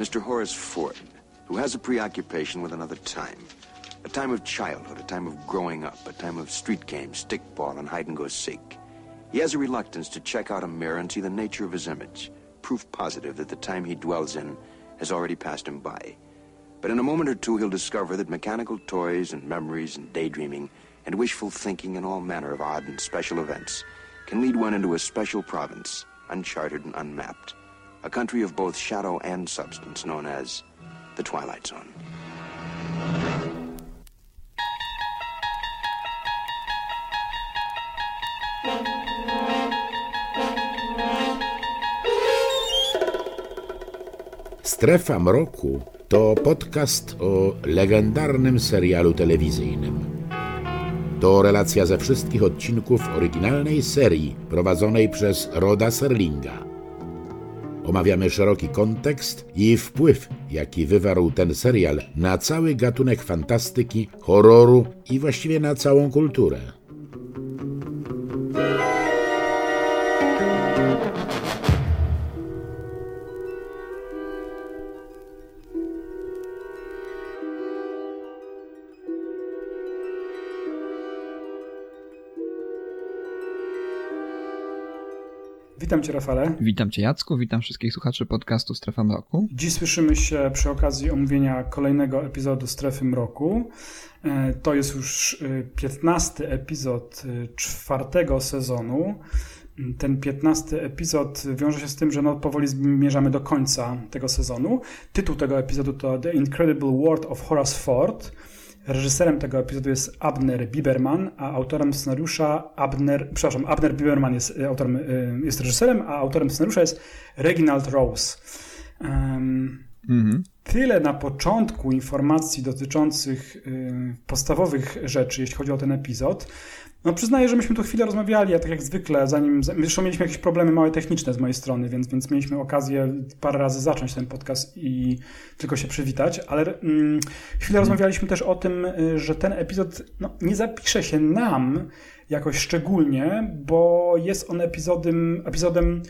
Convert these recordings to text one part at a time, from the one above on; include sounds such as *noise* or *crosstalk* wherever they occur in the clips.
Mr. Horace Ford, who has a preoccupation with another time. A time of childhood, a time of growing up, a time of street games, stickball, and hide-and-go-seek. He has a reluctance to check out a mirror and see the nature of his image, proof positive that the time he dwells in has already passed him by. But in a moment or two, he'll discover that mechanical toys and memories and daydreaming and wishful thinking and all manner of odd and special events can lead one into a special province, uncharted and unmapped, a country of both shadow and substance known as the Twilight Zone. Strefa Mroku to podcast o legendarnym serialu telewizyjnym. To relacja ze wszystkich odcinków oryginalnej serii prowadzonej przez Roda Serlinga. Omawiamy szeroki kontekst i wpływ, jaki wywarł ten serial na cały gatunek fantastyki, horroru i właściwie na całą kulturę. Witam Cię, Rafale. Witam Cię, Jacku. Witam wszystkich słuchaczy podcastu Strefa Mroku. Dziś słyszymy się przy okazji omówienia kolejnego epizodu Strefy Mroku. E, to jest już 15 e, epizod e, czwartego sezonu. Ten 15 epizod wiąże się z tym, że no powoli zmierzamy do końca tego sezonu. Tytuł tego epizodu to The Incredible World of Horace Ford. Reżyserem tego epizodu jest Abner Biberman, a autorem scenariusza Abner, przepraszam, Abner Biberman jest e, autorem, e, jest reżyserem, a autorem scenariusza jest Reginald Rose. Um, mhm. Tyle na początku informacji dotyczących y, podstawowych rzeczy, jeśli chodzi o ten epizod. No przyznaję, że myśmy tu chwilę rozmawiali, a tak jak zwykle, zanim, zresztą mieliśmy jakieś problemy małe techniczne z mojej strony, więc, więc mieliśmy okazję parę razy zacząć ten podcast i tylko się przywitać, ale mm, chwilę hmm. rozmawialiśmy też o tym, y, że ten epizod no, nie zapisze się nam jakoś szczególnie, bo jest on epizodem, epizodem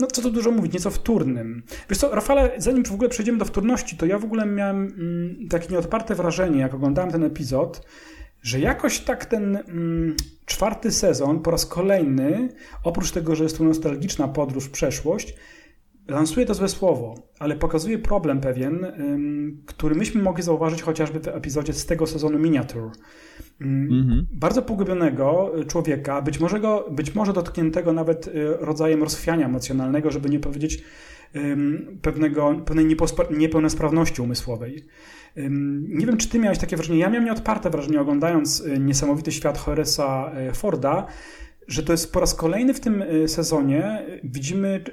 no co tu dużo mówić, nieco wtórnym. Wiesz co, Rafale, zanim w ogóle przejdziemy do wtórności, to ja w ogóle miałem mm, takie nieodparte wrażenie, jak oglądałem ten epizod, że jakoś tak ten mm, czwarty sezon po raz kolejny, oprócz tego, że jest to nostalgiczna podróż w przeszłość, lansuje to złe słowo, ale pokazuje problem pewien, ym, który myśmy mogli zauważyć chociażby w epizodzie z tego sezonu Miniature. Mhm. Bardzo pogubionego człowieka, być może, go, być może dotkniętego nawet y, rodzajem rozchwiania emocjonalnego, żeby nie powiedzieć pewnego, pewnej niepełnosprawności umysłowej. Nie wiem, czy ty miałeś takie wrażenie. Ja miałem nieodparte wrażenie, oglądając y, niesamowity świat Horace'a y, Forda, że to jest po raz kolejny w tym y, sezonie widzimy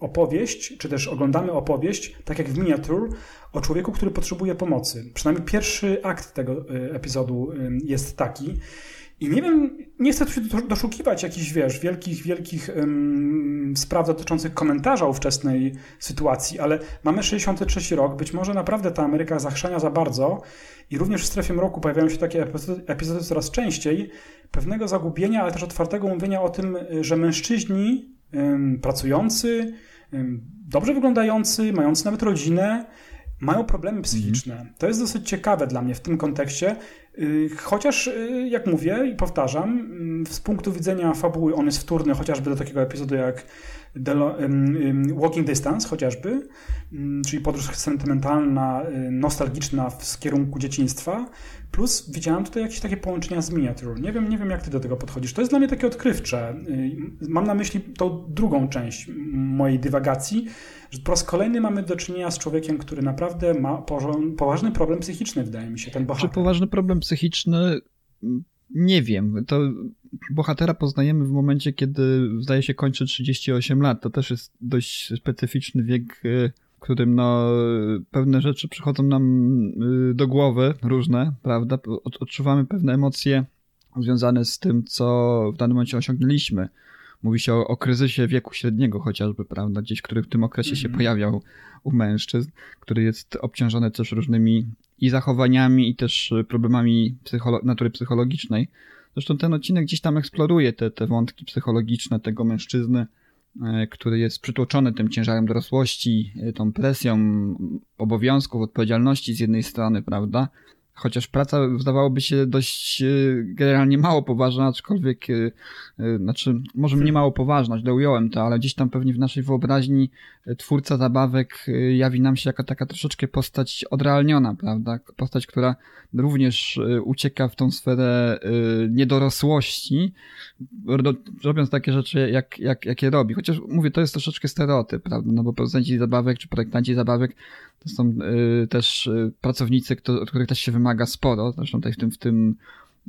opowieść, czy też oglądamy opowieść, tak jak w miniatur, o człowieku, który potrzebuje pomocy. Przynajmniej pierwszy akt tego epizodu jest taki. I nie wiem, nie chcę tu się doszukiwać jakichś, wiesz, wielkich, wielkich um, spraw dotyczących komentarza ówczesnej sytuacji, ale mamy 63 rok, być może naprawdę ta Ameryka zachrzania za bardzo i również w strefie mroku pojawiają się takie epizody, epizody coraz częściej, pewnego zagubienia, ale też otwartego mówienia o tym, że mężczyźni um, pracujący, um, dobrze wyglądający, mający nawet rodzinę, mają problemy psychiczne. Mhm. To jest dosyć ciekawe dla mnie w tym kontekście, chociaż y, jak mówię i powtarzam, mm, z punktu widzenia fabuły on jest wtórny chociażby do takiego epizodu jak Walking Distance chociażby, czyli podróż sentymentalna, y, nostalgiczna w kierunku dzieciństwa, plus widziałem tutaj jakieś takie połączenia z miniatur. Nie wiem, nie wiem jak ty do tego podchodzisz. To jest dla mnie takie odkrywcze. Mam na myśli tą drugą część mojej dywagacji, że po raz kolejny mamy do czynienia z człowiekiem, który naprawdę ma poważny problem psychiczny, wydaje mi się, ten bohater. Czy poważny problem psychiczny? Nie wiem. To bohatera poznajemy w momencie, kiedy zdaje się kończy 38 lat. To też jest dość specyficzny wiek, y, w którym no, pewne rzeczy przychodzą nam y, do głowy, różne, prawda? Odczuwamy pewne emocje związane z tym, co w danym momencie osiągnęliśmy. Mówi się o, o kryzysie wieku średniego chociażby, prawda? Gdzieś, który w tym okresie mm -hmm. się mhm. pojawiał u mężczyzn, który jest obciążony też różnymi i zachowaniami, i też problemami psycholo natury psychologicznej. Zresztą ten odcinek gdzieś tam eksploruje te, te wątki psychologiczne tego mężczyzny, który jest przytłoczony tym ciężarem dorosłości, tą presją obowiązków, odpowiedzialności z jednej strony, prawda? Chociaż praca wydawałoby się dość e, generalnie mało poważna, aczkolwiek, e, e, znaczy, może nie mało poważna, źle ująłem to, ale gdzieś tam pewnie w naszej wyobraźni twórca zabawek jawi nam się jako taka troszeczkę postać odrealniona, prawda? Postać, która również ucieka w tą sferę niedorosłości, robiąc takie rzeczy, jak, jak, jakie robi. Chociaż mówię, to jest troszeczkę stereotyp, prawda? No bo producenci zabawek czy projektanci zabawek to są też pracownicy, od których też się wymaga sporo. Zresztą tutaj w tym, w tym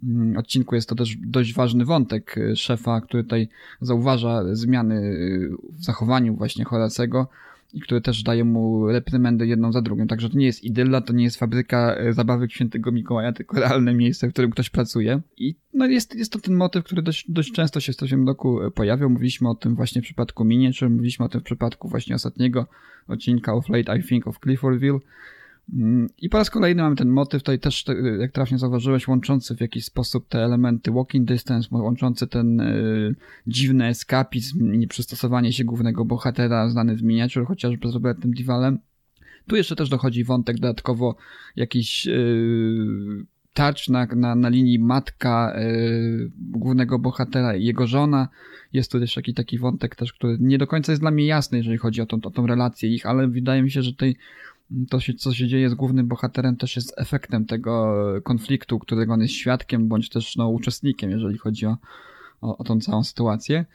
mm, odcinku jest to też dość ważny wątek y, szefa, który tutaj zauważa zmiany w zachowaniu właśnie Horacego i który też daje mu reprymendy jedną za drugą. Także to nie jest idylla, to nie jest fabryka zabawek świętego Mikołaja, tylko realne miejsce, w którym ktoś pracuje. I no jest, jest to ten motyw, który dość, dość często się w tym roku pojawiał. Mówiliśmy o tym właśnie w przypadku Miniature, mówiliśmy o tym w przypadku właśnie ostatniego odcinka of Late I Think of Cliffordville. Mm, I po raz kolejny mamy ten motyw, tutaj też, jak trafnie zauważyłeś, łączący w jakiś sposób te elementy walking distance, łączący ten y, dziwny eskapizm nieprzystosowanie się głównego bohatera znany w miniature, chociażby z Robertem Divalem. Tu jeszcze też dochodzi wątek dodatkowo jakiś y, touch na, na, na linii matka y, głównego bohatera i jego żona. Jest tu też taki, taki wątek też, który nie do końca jest dla mnie jasny, jeżeli chodzi o tą, o tą relację ich, ale wydaje mi się, że tej, to, się, co się dzieje z głównym bohaterem też jest efektem tego konfliktu, którego on jest świadkiem, bądź też no, uczestnikiem, jeżeli chodzi o, o, o tą całą sytuację.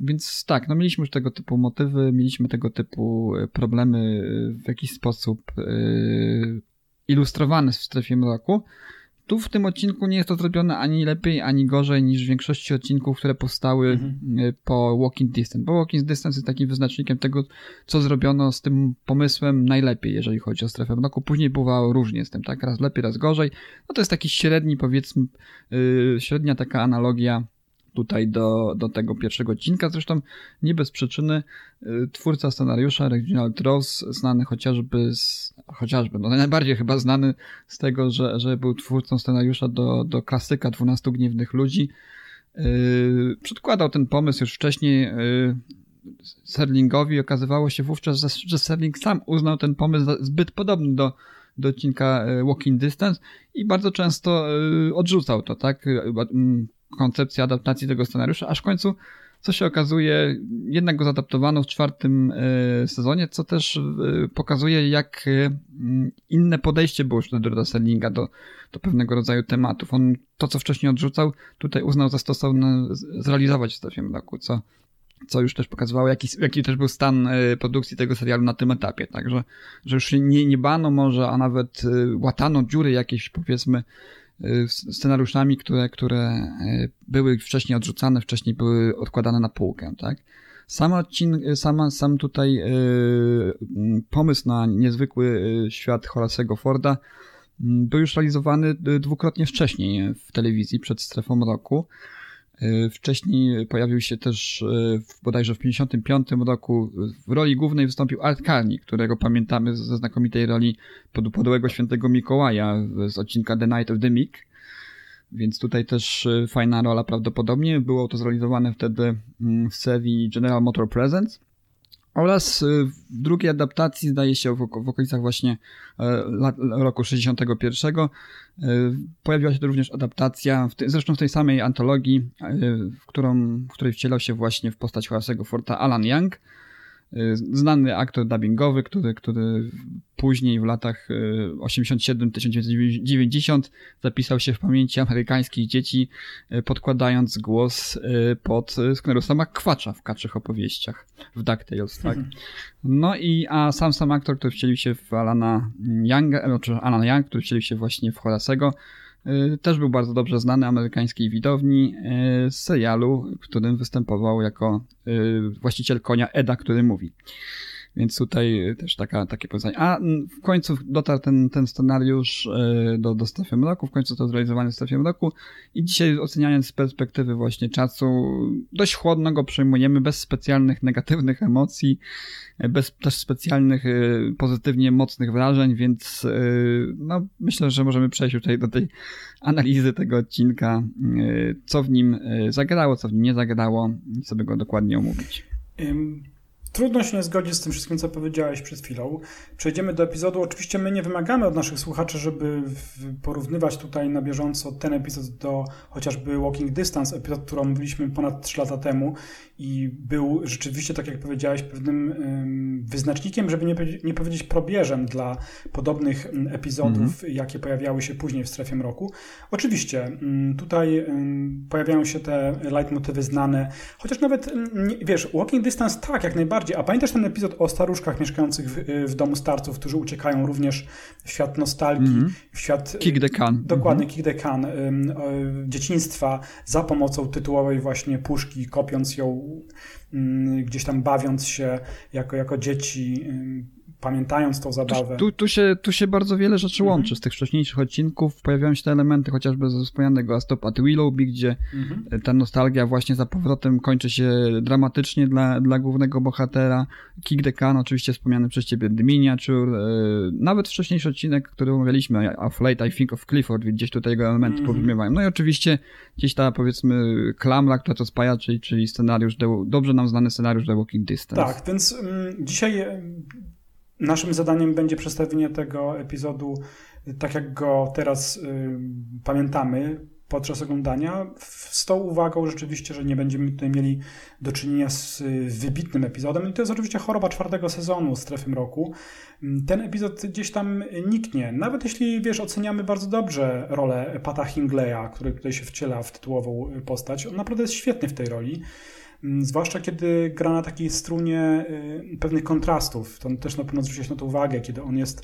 Więc tak, no mieliśmy już tego typu motywy, mieliśmy tego typu y, problemy y, w jakiś sposób yy, ilustrowane w strefie mroku. Tu w tym odcinku nie jest to zrobione ani lepiej, ani gorzej niż w większości odcinków, które powstały mhm. E, po Walking Distance. Bo Walking Distance jest takim wyznacznikiem tego, co zrobiono z tym pomysłem najlepiej, jeżeli chodzi o strefę mroku. Później bywało różnie z tym, tak? Raz lepiej, raz gorzej. No to jest taki średni, powiedzmy, yy, średnia taka analogia tutaj do, do tego pierwszego odcinka. Zresztą nie bez przyczyny y, twórca scenariusza Reginald Ross, znany chociażby z, chociażby, no najbardziej chyba znany z tego, że, że był twórcą scenariusza do, do klasyka 12 Gniewnych Ludzi, yy, przedkładał ten pomysł już wcześniej yy, Serlingowi. Okazywało się wówczas, że Serling sam uznał ten pomysł zbyt podobny do do odcinka y, Walking Distance i bardzo często y, odrzucał to, tak? Koncepcja adaptacji tego scenariusza, aż w końcu, co się okazuje, jednak go zadaptowano w czwartym e, sezonie, co też e, pokazuje, jak e, inne podejście było do Sellinga do, do pewnego rodzaju tematów. On to, co wcześniej odrzucał, tutaj uznał za stosowne zrealizować w strefie mroku, co, co już też pokazywało, jaki, jaki też był stan produkcji tego serialu na tym etapie. Także, że już nie, nie bano może, a nawet łatano dziury jakieś, powiedzmy, Y, scenariuszami, które, które y, były wcześniej odrzucane, wcześniej były odkładane na półkę, tak? Sam odcinek, sama, sam tutaj y, pomysł na niezwykły świat Horace'ego Forda był już realizowany dwukrotnie wcześniej w telewizji przed strefą roku. E, wcześniej pojawił się też e, w, bodajże w 1955 roku w roli głównej wystąpił Art Carney, którego pamiętamy ze znakomitej roli podłego świętego Mikołaja z odcinka The Night of the Meek. Więc tutaj też e, fajna rola prawdopodobnie. Było to zrealizowane wtedy mm, w serii General Motor Presents. Oraz y, w drugiej adaptacji, zdaje się w, okolicach właśnie e, roku 61, y, pojawiła się również adaptacja, zresztą w tej samej antologii, y, w, którą, w której wcielał się właśnie w postać Horace'ego Forta Alan Young, znany aktor dubbingowy, który, który później w latach 87-1990 y, zapisał się w pamięci amerykańskich dzieci, y, podkładając głos pod Sknerusa McQuatcha w kaczych opowieściach, w DuckTales, tak? Mhm. No i, a sam sam aktor, który wcielił się w Alana Younga, znaczy Alan Young, który wcielił się właśnie w Horace'ego, Y, też był bardzo dobrze znany amerykańskiej widowni y, z serialu, w którym występował jako y, właściciel konia Eda, który mówi. Więc tutaj też taka, takie powiedzenie. A w końcu dotarł ten, ten scenariusz do, do strefy mroku, w końcu to zrealizowane w strefie mroku i dzisiaj oceniając z perspektywy właśnie czasu, dość chłodno go przyjmujemy, bez specjalnych negatywnych emocji, bez też specjalnych pozytywnie mocnych wrażeń, więc no, myślę, że możemy przejść tutaj do tej analizy tego odcinka, co w nim zagrało, co w nim nie zagrało sobie go dokładnie omówić. Trudno się nie zgodzić z tym wszystkim, co powiedziałeś przed chwilą. Przejdziemy do epizodu. Oczywiście my nie wymagamy od naszych słuchaczy, żeby porównywać tutaj na bieżąco ten epizod do chociażby Walking Distance, epizod, który omówiliśmy ponad 3 lata temu i był rzeczywiście, tak jak powiedziałeś, pewnym wyznacznikiem, żeby nie, nie powiedzieć probierzem dla podobnych epizodów, mm jakie pojawiały się później w strefie mroku. Oczywiście tutaj pojawiają się te leitmotywy znane, chociaż nawet, wiesz, Walking Distance tak, jak najbardziej. A pamiętasz ten epizod o staruszkach mieszkających w, w domu starców, którzy uciekają również w świat nostalgii, mm -hmm. w świat... Kick the can. Dokładnie, mm -hmm. kick the can. dzieciństwa za pomocą tytułowej właśnie puszki, kopiąc ją gdzieś tam bawiąc się jako, jako dzieci, pamiętając tą zabawę. Tu, tu, się, tu się bardzo wiele rzeczy mhm. łączy. Z tych wcześniejszych odcinków pojawiają się te elementy chociażby ze wspomnianego Astop at Willowby, gdzie mhm. ta nostalgia właśnie za powrotem kończy się dramatycznie dla, dla głównego bohatera. Kick the Can, oczywiście wspomniany przez ciebie The Miniature, e, nawet wcześniejszy odcinek, który omawialiśmy, Of Late I Think of Clifford, gdzieś tutaj jego elementy mhm. pobrzmiewają. No i oczywiście gdzieś ta powiedzmy klamra, która to spaja, czyli, czyli scenariusz, dobrze nam znany scenariusz The Walking Distance. Tak, więc um, dzisiaj Naszym zadaniem będzie przedstawienie tego epizodu tak, jak go teraz y, pamiętamy podczas oglądania, z tą uwagą rzeczywiście, że nie będziemy tutaj mieli do czynienia z y, wybitnym epizodem. I to jest oczywiście choroba czwartego sezonu Strefy Mroku. Ten epizod gdzieś tam niknie. Nawet jeśli, wiesz, oceniamy bardzo dobrze rolę Pata Hingleya, który tutaj się wciela w tytułową postać. On naprawdę jest świetny w tej roli. Mm, zwłaszcza kiedy gra na takiej strunie y, pewnych kontrastów. To też na pewno zwróciłeś na to uwagę, kiedy on jest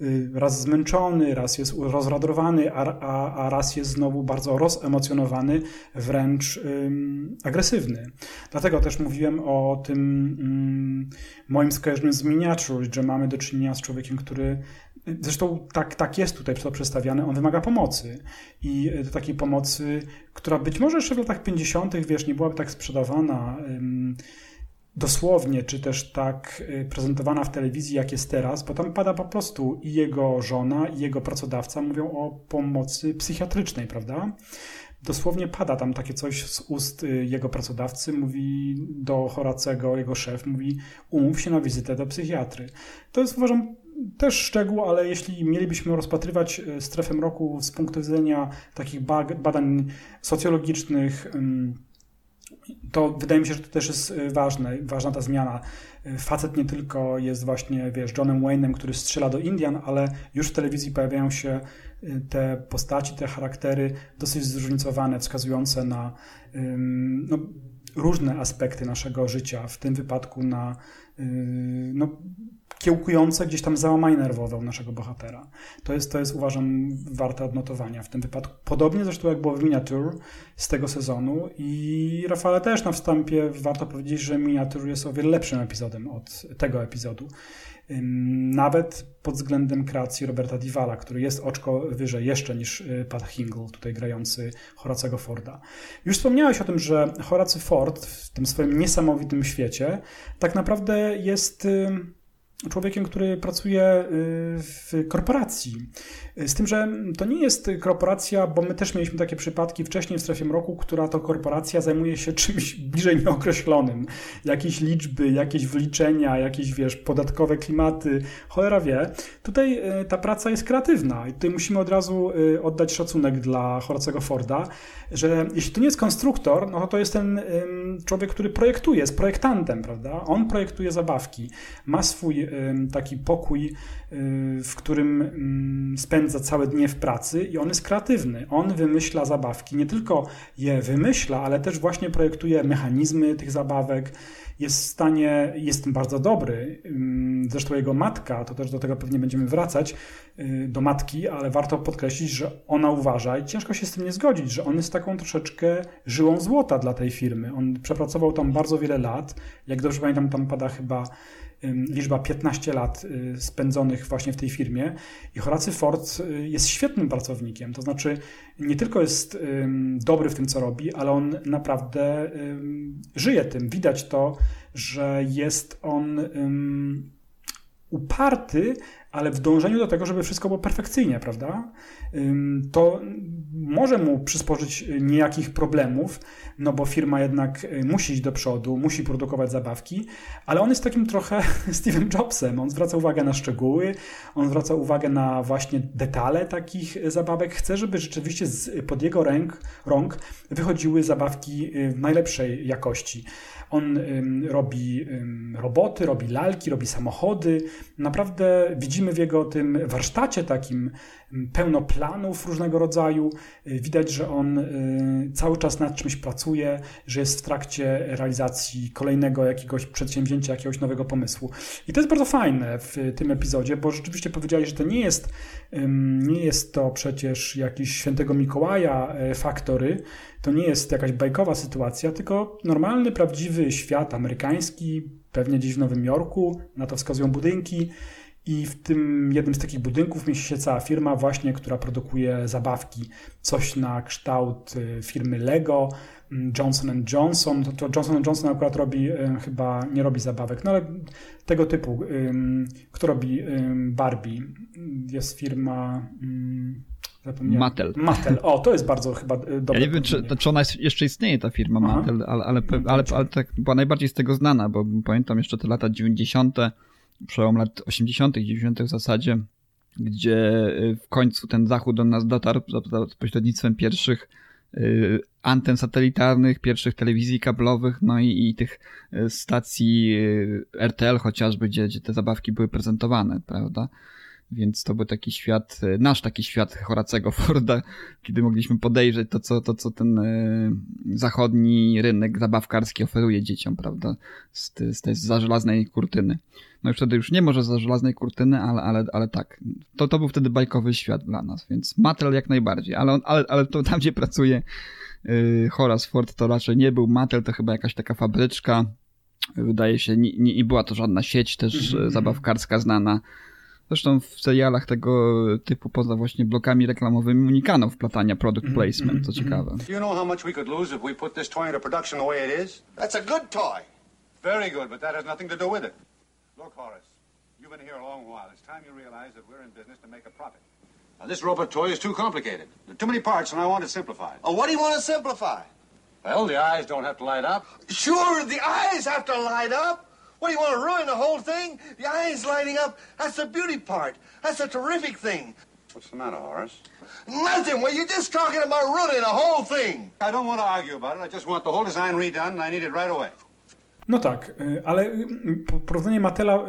y, raz zmęczony, raz jest rozradowany, a, a, a raz jest znowu bardzo rozemocjonowany, wręcz ym, agresywny. Dlatego też mówiłem o tym ym, moim skojarzeniu z Miniature, że mamy do czynienia z człowiekiem, który Zresztą tak, tak jest tutaj to przedstawiane, on wymaga pomocy. I do takiej pomocy, która być może jeszcze w latach 50., wiesz, nie byłaby tak sprzedawana dosłownie, czy też tak y, prezentowana w telewizji, jak jest teraz, bo tam pada po prostu i jego żona, i jego pracodawca mówią o pomocy psychiatrycznej, prawda? Dosłownie pada tam takie coś z ust y, jego pracodawcy, mówi do Horacego, jego szef, mówi umów się na wizytę do psychiatry. To jest uważam też szczegół, ale jeśli mielibyśmy rozpatrywać e, strefę mroku z punktu widzenia takich badań socjologicznych, to wydaje mi się, że to też jest e, ważne, ważna ta zmiana. E, facet nie tylko jest właśnie, wiesz, Johnem Wayne'em, który strzela do Indian, ale już w telewizji pojawiają się te postaci, te charaktery dosyć zróżnicowane, wskazujące na no, różne aspekty naszego życia, w tym wypadku na no, kiełkujące gdzieś tam załamanie nerwowe u naszego bohatera. To jest, to jest uważam warte odnotowania w tym wypadku. Podobnie zresztą jak było w Miniature z tego sezonu i Rafale też na wstępie warto powiedzieć, że Miniature jest o wiele lepszym epizodem od tego epizodu. Nawet pod względem kreacji Roberta Divala, który jest oczko wyżej jeszcze niż y, Pat Hingle, tutaj grający Horacego Forda. Już wspomniałeś o tym, że Horacy Ford w tym swoim niesamowitym świecie tak naprawdę jest człowiekiem, który pracuje y, w korporacji. Z tym, że to nie jest korporacja, bo my też mieliśmy takie przypadki wcześniej w strefie mroku, która to korporacja zajmuje się czymś *laughs* bliżej nieokreślonym. Jakieś liczby, jakieś wliczenia, jakieś, wiesz, podatkowe klimaty, cholera wie. Tutaj y, ta praca jest kreatywna i tutaj musimy od razu y, oddać szacunek dla Horacego Forda, że jeśli to nie jest konstruktor, no to jest ten człowiek, który projektuje, jest projektantem, prawda? On projektuje zabawki, ma swój taki pokój, w którym spędza całe dnie w pracy i on jest kreatywny. On wymyśla zabawki, nie tylko je wymyśla, ale też właśnie projektuje mechanizmy tych zabawek, jest w stanie, jest tym bardzo dobry. Zresztą jego matka, to też do tego pewnie będziemy wracać, y, do matki, ale warto podkreślić, że ona uważa i ciężko się z tym nie zgodzić, że on jest taką troszeczkę żyłą złota dla tej firmy. On przepracował tam bardzo wiele lat. Jak dobrze pamiętam, tam pada chyba liczba 15 lat y, spędzonych właśnie w tej firmie i Horacy Ford y, jest świetnym pracownikiem, to znaczy nie tylko jest dobry w tym, co robi, ale on naprawdę żyje tym. Widać to, że jest on uparty, ale w dążeniu do tego, żeby wszystko było perfekcyjnie, prawda? To może mu przysporzyć niejakich problemów, no bo firma jednak y, musi iść do przodu, musi produkować zabawki, ale on jest takim trochę *laughs* Steve'em Jobsem. On zwraca uwagę na szczegóły, on zwraca uwagę na właśnie detale takich zabawek. Chce, żeby rzeczywiście pod jego ręk, rąk wychodziły zabawki y, w najlepszej jakości. On robi roboty, robi lalki, robi samochody. Naprawdę widzimy w jego tym warsztacie takim pełno planów różnego rodzaju. Widać, że on y, cały czas nad czymś pracuje, że jest w trakcie realizacji kolejnego jakiegoś przedsięwzięcia, jakiegoś nowego pomysłu. I to jest bardzo fajne w tym epizodzie, bo rzeczywiście powiedziałeś, że to nie jest, nie jest to przecież jakiś świętego Mikołaja e, faktory, to nie jest jakaś bajkowa sytuacja, tylko normalny, prawdziwy świat amerykański, pewnie gdzieś w Nowym Jorku, na to wskazują budynki. I w tym jednym z takich budynków mieści się cała firma właśnie, która produkuje zabawki. Coś na kształt y, firmy Lego, mm, Johnson Johnson. To, Johnson Johnson akurat robi, y, chyba nie robi zabawek, no ale tego typu. Kto robi Barbie? Jest firma... Zapomniałem. Mattel. Mattel. O, to jest bardzo chyba y, dobre. Ja nie wiem, czy, czy ona jest, jeszcze istnieje, ta firma Aha. Mattel, ale, ale, ale, ale, tak była najbardziej z tego znana, bo pamiętam jeszcze te lata 90., przełom lat 80., 90. w zasadzie, gdzie y, w końcu ten zachód do nas dotarł za, pośrednictwem pierwszych y, anten satelitarnych, pierwszych telewizji kablowych, no i, i tych stacji RTL chociażby, gdzie, gdzie te zabawki były prezentowane, prawda? Więc to był taki świat, e, nasz taki świat Horacego *laughs* Forda, kiedy mogliśmy podejrzeć to, co, to, co ten e, zachodni rynek zabawkarski oferuje dzieciom, prawda? Z, z tej za żelaznej kurtyny. No już wtedy już nie może za żelaznej kurtyny, ale, ale, ale tak. To, to był wtedy bajkowy świat dla nas, więc Mattel jak najbardziej. Ale, on, ale, ale to tam, *laughs* gdzie pracuje yy, Horace Ford, to raczej nie był Mattel, to chyba jakaś taka fabryczka. Wydaje się, nie, nie, nie była to żadna sieć też mm -hmm. zabawkarska znana Zresztą w serialach tego typu poza właśnie blokami reklamowymi unikano wplatania product mhm, placement, co mhm, ciekawe. Mhm. You know how much we could lose if we put this toy into production the way it is? That's a good toy. Very good, but that has nothing to do with it. Look, Horace, you've been here a long while. It's time you realize that we're in business to make a profit. Now, this robot toy is too complicated. There are too many parts, and I want it simplified. Oh, what do you want to simplify? Well, the eyes don't have to light up. Sure, the eyes have to light up. What, do you want to ruin the whole thing? The eyes lighting up, that's the beauty part. That's a terrific thing. What's the matter, Horace? Nothing. Well, you're just talking about ruining the whole thing. I don't want to argue about it. I just want the whole design redone, and I need it right away. No tak, ale porównanie Matela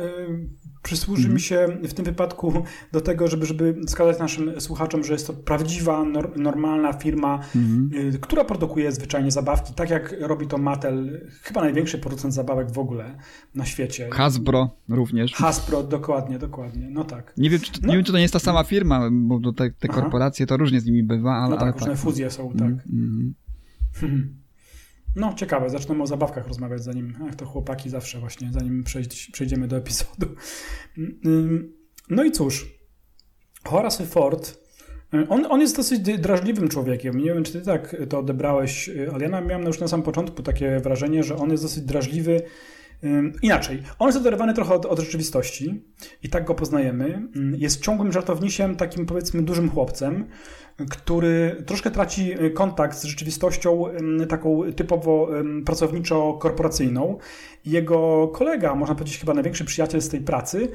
przysłuży mi mhm. się w tym wypadku do tego, żeby, żeby wskazać naszym słuchaczom, że jest to prawdziwa, nor, normalna firma, mhm. Y, która produkuje zwyczajnie zabawki, tak jak robi to Mattel, chyba największy producent zabawek w ogóle na świecie. Hasbro również. Hasbro, dokładnie, dokładnie, no tak. Nie wiem, czy, no. nie wiem, czy to nie jest ta sama firma, bo te, te korporacje to różnie z nimi bywa, ale... No tak, ale różne tak. fuzje są, tak. Mhm. No, ciekawe, zaczniemy o zabawkach rozmawiać, zanim, jak to chłopaki zawsze właśnie, zanim przejdziemy do epizodu. No i cóż, Horace Ford, on, on jest dosyć drażliwym człowiekiem. Nie wiem, czy ty tak to odebrałeś, ale ja miałem już na samym początku takie wrażenie, że on jest dosyć drażliwy. Inaczej, on jest oderwany trochę od, od, rzeczywistości i tak go poznajemy. Jest ciągłym żartownisiem, takim powiedzmy dużym chłopcem, który troszkę traci y, kontakt z rzeczywistością taką typowo pracowniczo-korporacyjną. Jego kolega, można powiedzieć chyba największy przyjaciel z tej pracy,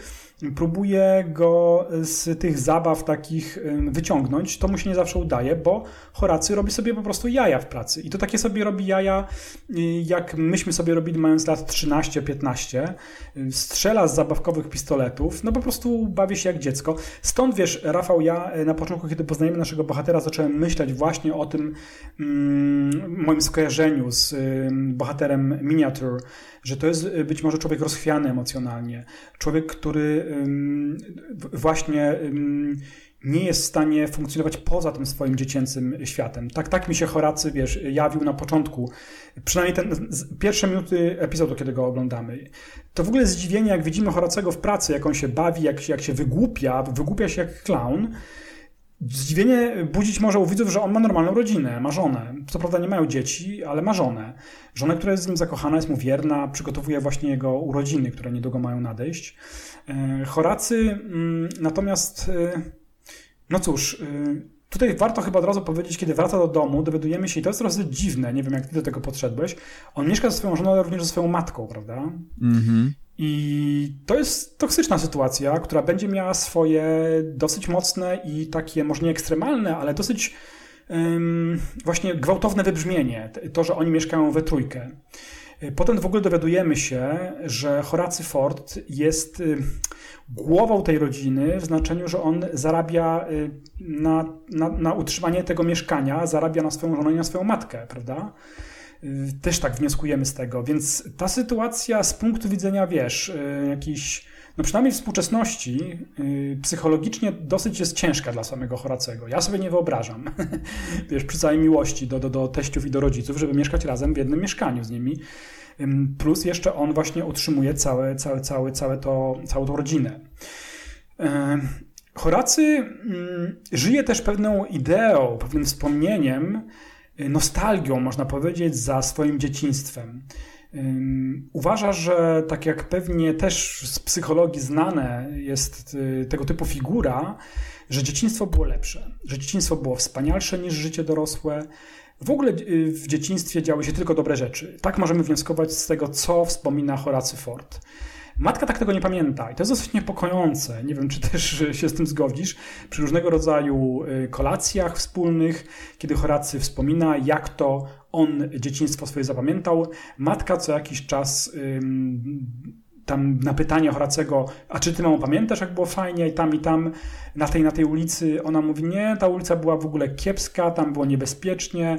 próbuje go z tych zabaw takich wyciągnąć. To mu się nie zawsze udaje, bo Horacy robi sobie po prostu jaja w pracy. I to takie sobie robi jaja, y, jak myśmy sobie robili mając lat 13-15. Strzela z zabawkowych pistoletów. No po prostu bawi się jak dziecko. Stąd wiesz, Rafał, ja y, na początku, kiedy poznajemy naszego bohatera, zacząłem myśleć właśnie o tym mm, moim skojarzeniu z y, bohaterem Miniature, że to jest y, być może człowiek rozchwiany emocjonalnie, człowiek, który właśnie nie jest w stanie funkcjonować poza tym swoim dziecięcym światem. Tak, tak mi się Horacy, wiesz, jawił na początku. Przynajmniej ten, pierwsze minuty epizodu, kiedy go oglądamy. To w ogóle zdziwienie, jak widzimy Horacego w pracy, jak on się bawi, jak, jak się wygłupia, wygłupia się jak clown. Zdziwienie budzić może u widzów, że on ma normalną rodzinę, ma żonę. Co prawda nie mają dzieci, ale ma żonę. Żonę, która jest z nim zakochana, jest mu wierna, przygotowuje właśnie jego urodziny, które niedługo mają nadejść. E, Horacy mm, natomiast, e, no cóż, e, Tutaj warto chyba od razu powiedzieć, kiedy wraca do domu, dowiadujemy się, i to jest dosyć dziwne, nie wiem jak ty do tego podszedłeś, on mieszka ze swoją żoną, ale również ze swoją matką, prawda? Mhm. I to jest toksyczna sytuacja, która będzie miała swoje dosyć mocne i takie może nie ekstremalne, ale dosyć właśnie gwałtowne wybrzmienie. To, że oni mieszkają we trójkę. Potem w ogóle dowiadujemy się, że Horacy Ford jest y, głową tej rodziny w znaczeniu, że on zarabia y, na, na, na utrzymanie tego mieszkania, zarabia na swoją żonę i na swoją matkę, prawda? Y, też tak wnioskujemy z tego, więc ta sytuacja z punktu widzenia, wiesz, jakiś, no przynajmniej współczesności, psychologicznie dosyć jest ciężka dla samego Horacego. Ja sobie nie wyobrażam, *laughs* wiesz, przy całej miłości do, do, do teściów i do rodziców, żeby mieszkać razem w jednym mieszkaniu z nimi. Plus jeszcze on właśnie utrzymuje całe, całe, całe, całe to, całą tą rodzinę. Horacy mm, żyje też pewną ideą, pewnym wspomnieniem, y, nostalgią, można powiedzieć, za swoim dzieciństwem. Uważa, że tak jak pewnie też z psychologii znane jest y, tego typu figura, że dzieciństwo było lepsze, że dzieciństwo było wspanialsze niż życie dorosłe, w ogóle y, w dzieciństwie działy się tylko dobre rzeczy. Tak możemy wnioskować z tego, co wspomina Horacy Ford. Matka tak tego nie pamięta i to jest dosyć niepokojące. Nie wiem, czy też się z tym zgodzisz. Przy różnego rodzaju y, kolacjach wspólnych, kiedy Horacy wspomina, jak to on dzieciństwo swoje zapamiętał, matka co jakiś czas tam na pytanie Horacego, a czy ty mamo pamiętasz, jak było fajnie i tam i tam na tej, na tej ulicy, ona mówi, nie, ta ulica była w ogóle kiepska, tam było niebezpiecznie,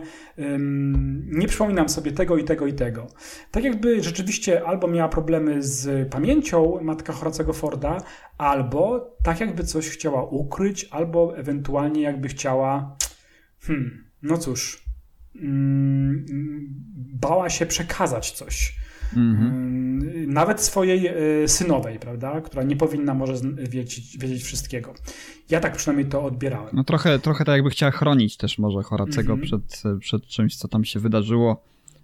nie przypominam sobie tego i tego i tego. Tak jakby rzeczywiście albo miała problemy z pamięcią matka Horacego Forda, albo tak jakby coś chciała ukryć, albo ewentualnie jakby chciała, hmm, no cóż, bała się przekazać coś Mhm. Nawet swojej e, synowej, prawda, która nie powinna może wiedzieć, wiedzieć wszystkiego. Ja tak przynajmniej to odbierałem. No trochę, trochę tak jakby chciała chronić też może Horacego mhm. przed, przed czymś, co tam się wydarzyło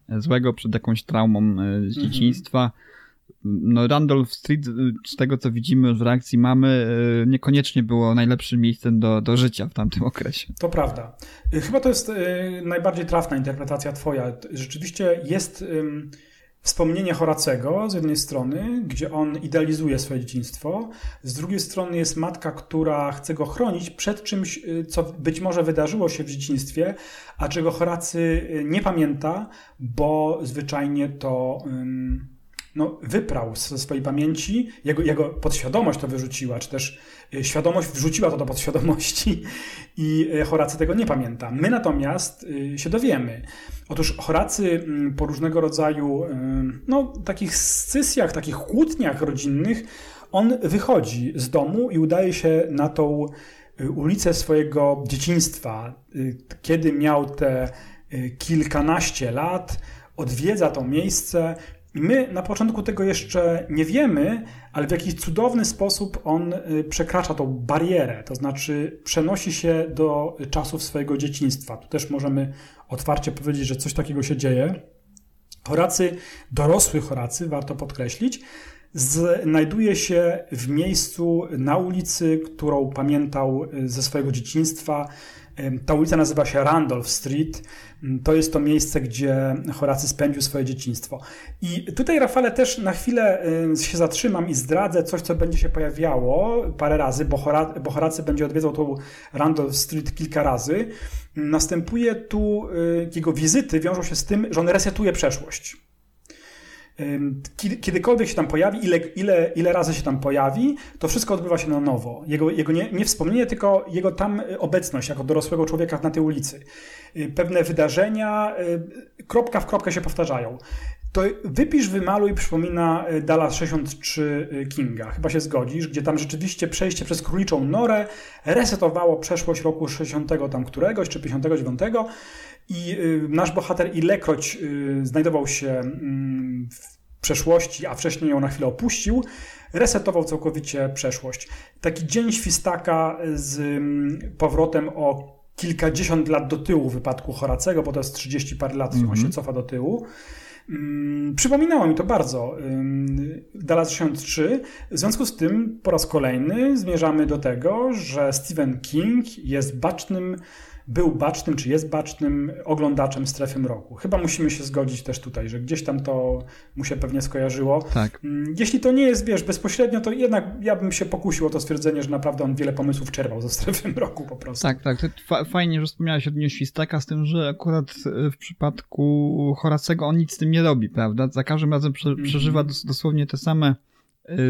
e, złego, przed jakąś traumą e, z mhm. dzieciństwa. No Randolph Street, z tego co widzimy w reakcji mamy, niekoniecznie było najlepszym miejscem do, do życia w tamtym *laughs* okresie. To prawda. Chyba to jest najbardziej trafna interpretacja twoja. Rzeczywiście jest wspomnienie Horacego z jednej strony, gdzie on idealizuje swoje dzieciństwo, z drugiej strony jest matka, która chce go chronić przed czymś, y, co być może wydarzyło się w dzieciństwie, a czego Horacy y, nie pamięta, bo zwyczajnie to no, wyprał ze swojej pamięci, jego, jego podświadomość to wyrzuciła, czy też y, świadomość wrzuciła to do podświadomości *laughs* i Horacy tego nie pamięta. My natomiast się dowiemy. Otóż Horacy mm, po różnego rodzaju no, takich scysjach, takich kłótniach rodzinnych, on wychodzi z domu i udaje się na tą ulicę swojego dzieciństwa. Kiedy miał te kilkanaście lat, odwiedza to miejsce. My na początku tego jeszcze nie wiemy, ale w jakiś cudowny sposób on przekracza tą barierę, to znaczy przenosi się do czasów swojego dzieciństwa. Tu też możemy otwarcie powiedzieć, że coś takiego się dzieje. Horacy, dorosły Horacy, warto podkreślić, znajduje się w miejscu na ulicy, którą pamiętał e, ze swojego dzieciństwa. Ta ulica nazywa się Randolph Street. To jest to miejsce, gdzie Horacy spędził swoje dzieciństwo. I tutaj, Rafale, też na chwilę e, się zatrzymam i zdradzę coś, co będzie się pojawiało parę razy, bo, Horacy będzie odwiedzał tą Randolph Street kilka razy następuje tu, y, jego wizyty wiążą się z tym, że on resetuje przeszłość. Kiedykolwiek się tam pojawi, ile, ile, ile razy się tam pojawi, to wszystko odbywa się na nowo. Jego, jego nie, nie wspomnienie, tylko jego tam obecność jako dorosłego człowieka na tej ulicy. Y, pewne wydarzenia y, kropka w kropkę się powtarzają to wypisz, wymaluj przypomina Dallas 63 e, Kinga. Chyba się zgodzisz, gdzie tam rzeczywiście przejście przez króliczą norę resetowało przeszłość roku 60 tam któregoś, czy 59 i e, nasz bohater ilekroć znajdował się mm, w przeszłości, a wcześniej ją na chwilę opuścił, resetował całkowicie przeszłość. Taki dzień świstaka z mm, powrotem o kilkadziesiąt lat do tyłu w wypadku Horacego, bo to jest 30 parę lat, mm -hmm. on się cofa do tyłu. Hmm, przypominało mi to bardzo Dallas 63. W związku z tym po raz kolejny zmierzamy do tego, że Stephen King jest bacznym był bacznym, czy jest bacznym oglądaczem strefy mroku. Chyba musimy się zgodzić też tutaj, że gdzieś tam to mu się pewnie skojarzyło. Tak. Mm, jeśli to nie jest, wiesz, bezpośrednio, to jednak ja bym się pokusił o to stwierdzenie, że naprawdę on wiele pomysłów czerpał ze strefy mroku po prostu. Tak, tak. Fajnie, że wspomniałeś o Dniu Świstaka, z tym, że akurat e, w przypadku Horacego on nic z tym nie robi, prawda? Za każdym razem mhm. przeżywa mm -hmm. dosłownie te same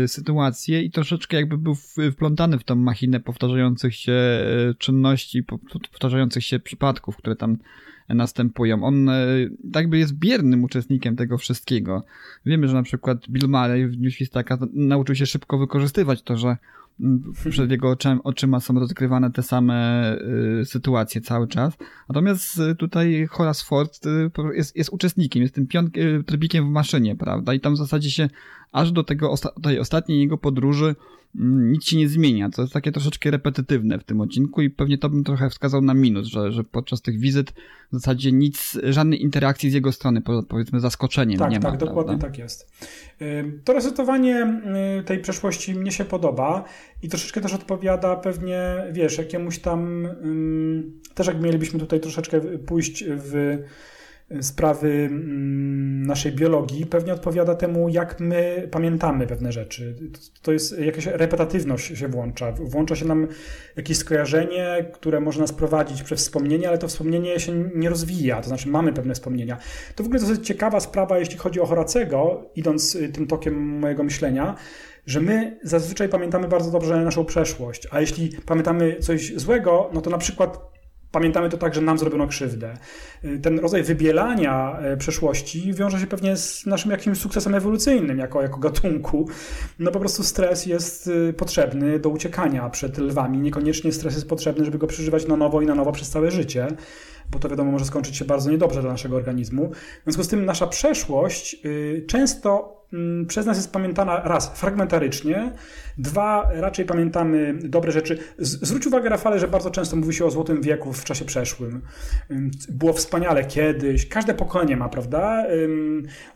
sytuację i troszeczkę jakby był wplątany w tą machinę powtarzających się y, czynności, powtarzających się przypadków, które tam następują. On y, jakby jest biernym uczestnikiem tego wszystkiego. Wiemy, że na przykład Bill Murray w Dniu Świstaka nauczył się szybko wykorzystywać to, że *laughs* przed jego oczyma są rozgrywane te same y, sytuacje cały czas. Natomiast y, tutaj Horace Ford y, jest, jest uczestnikiem, jest tym pion, trybikiem w maszynie, prawda? I tam w zasadzie się aż do tego tej ostatniej jego podróży Mm, nic się nie zmienia. To jest takie troszeczkę repetytywne w tym odcinku i pewnie to bym trochę wskazał na minus, że, że podczas tych wizyt w zasadzie nic, żadnej interakcji z jego strony, powiedzmy zaskoczeniem tak, nie tak, ma. Tak, dokładnie tak jest. To resetowanie tej przeszłości mnie się podoba i troszeczkę też odpowiada pewnie, wiesz, jakiemuś tam, też jak mielibyśmy tutaj troszeczkę pójść w sprawy mm, naszej biologii pewnie odpowiada temu, jak my pamiętamy pewne rzeczy. To jest jakaś repetatywność się włącza. Włącza się nam jakieś skojarzenie, które może nas prowadzić przez wspomnienie, ale to wspomnienie się nie rozwija, to znaczy mamy pewne wspomnienia. To w ogóle dosyć ciekawa sprawa, jeśli chodzi o Horacego, idąc y, tym tokiem mojego myślenia, że my zazwyczaj pamiętamy bardzo dobrze naszą przeszłość, a jeśli pamiętamy coś złego, no to na przykład Pamiętamy to tak, że nam zrobiono krzywdę. Ten rodzaj wybielania e, przeszłości wiąże się pewnie z naszym jakimś sukcesem ewolucyjnym jako, jako gatunku. No po prostu stres jest e, potrzebny do uciekania przed lwami. Niekoniecznie stres jest potrzebny, żeby go przeżywać na nowo i na nowo przez całe życie, bo to wiadomo może skończyć się bardzo niedobrze dla naszego organizmu. W związku z tym nasza przeszłość często przez nas jest pamiętana raz fragmentarycznie, Dwa, raczej pamiętamy dobre rzeczy. Zwróć uwagę, Rafale, że bardzo często mówi się o Złotym Wieku w czasie przeszłym. Było wspaniale kiedyś. Każde pokolenie ma, prawda?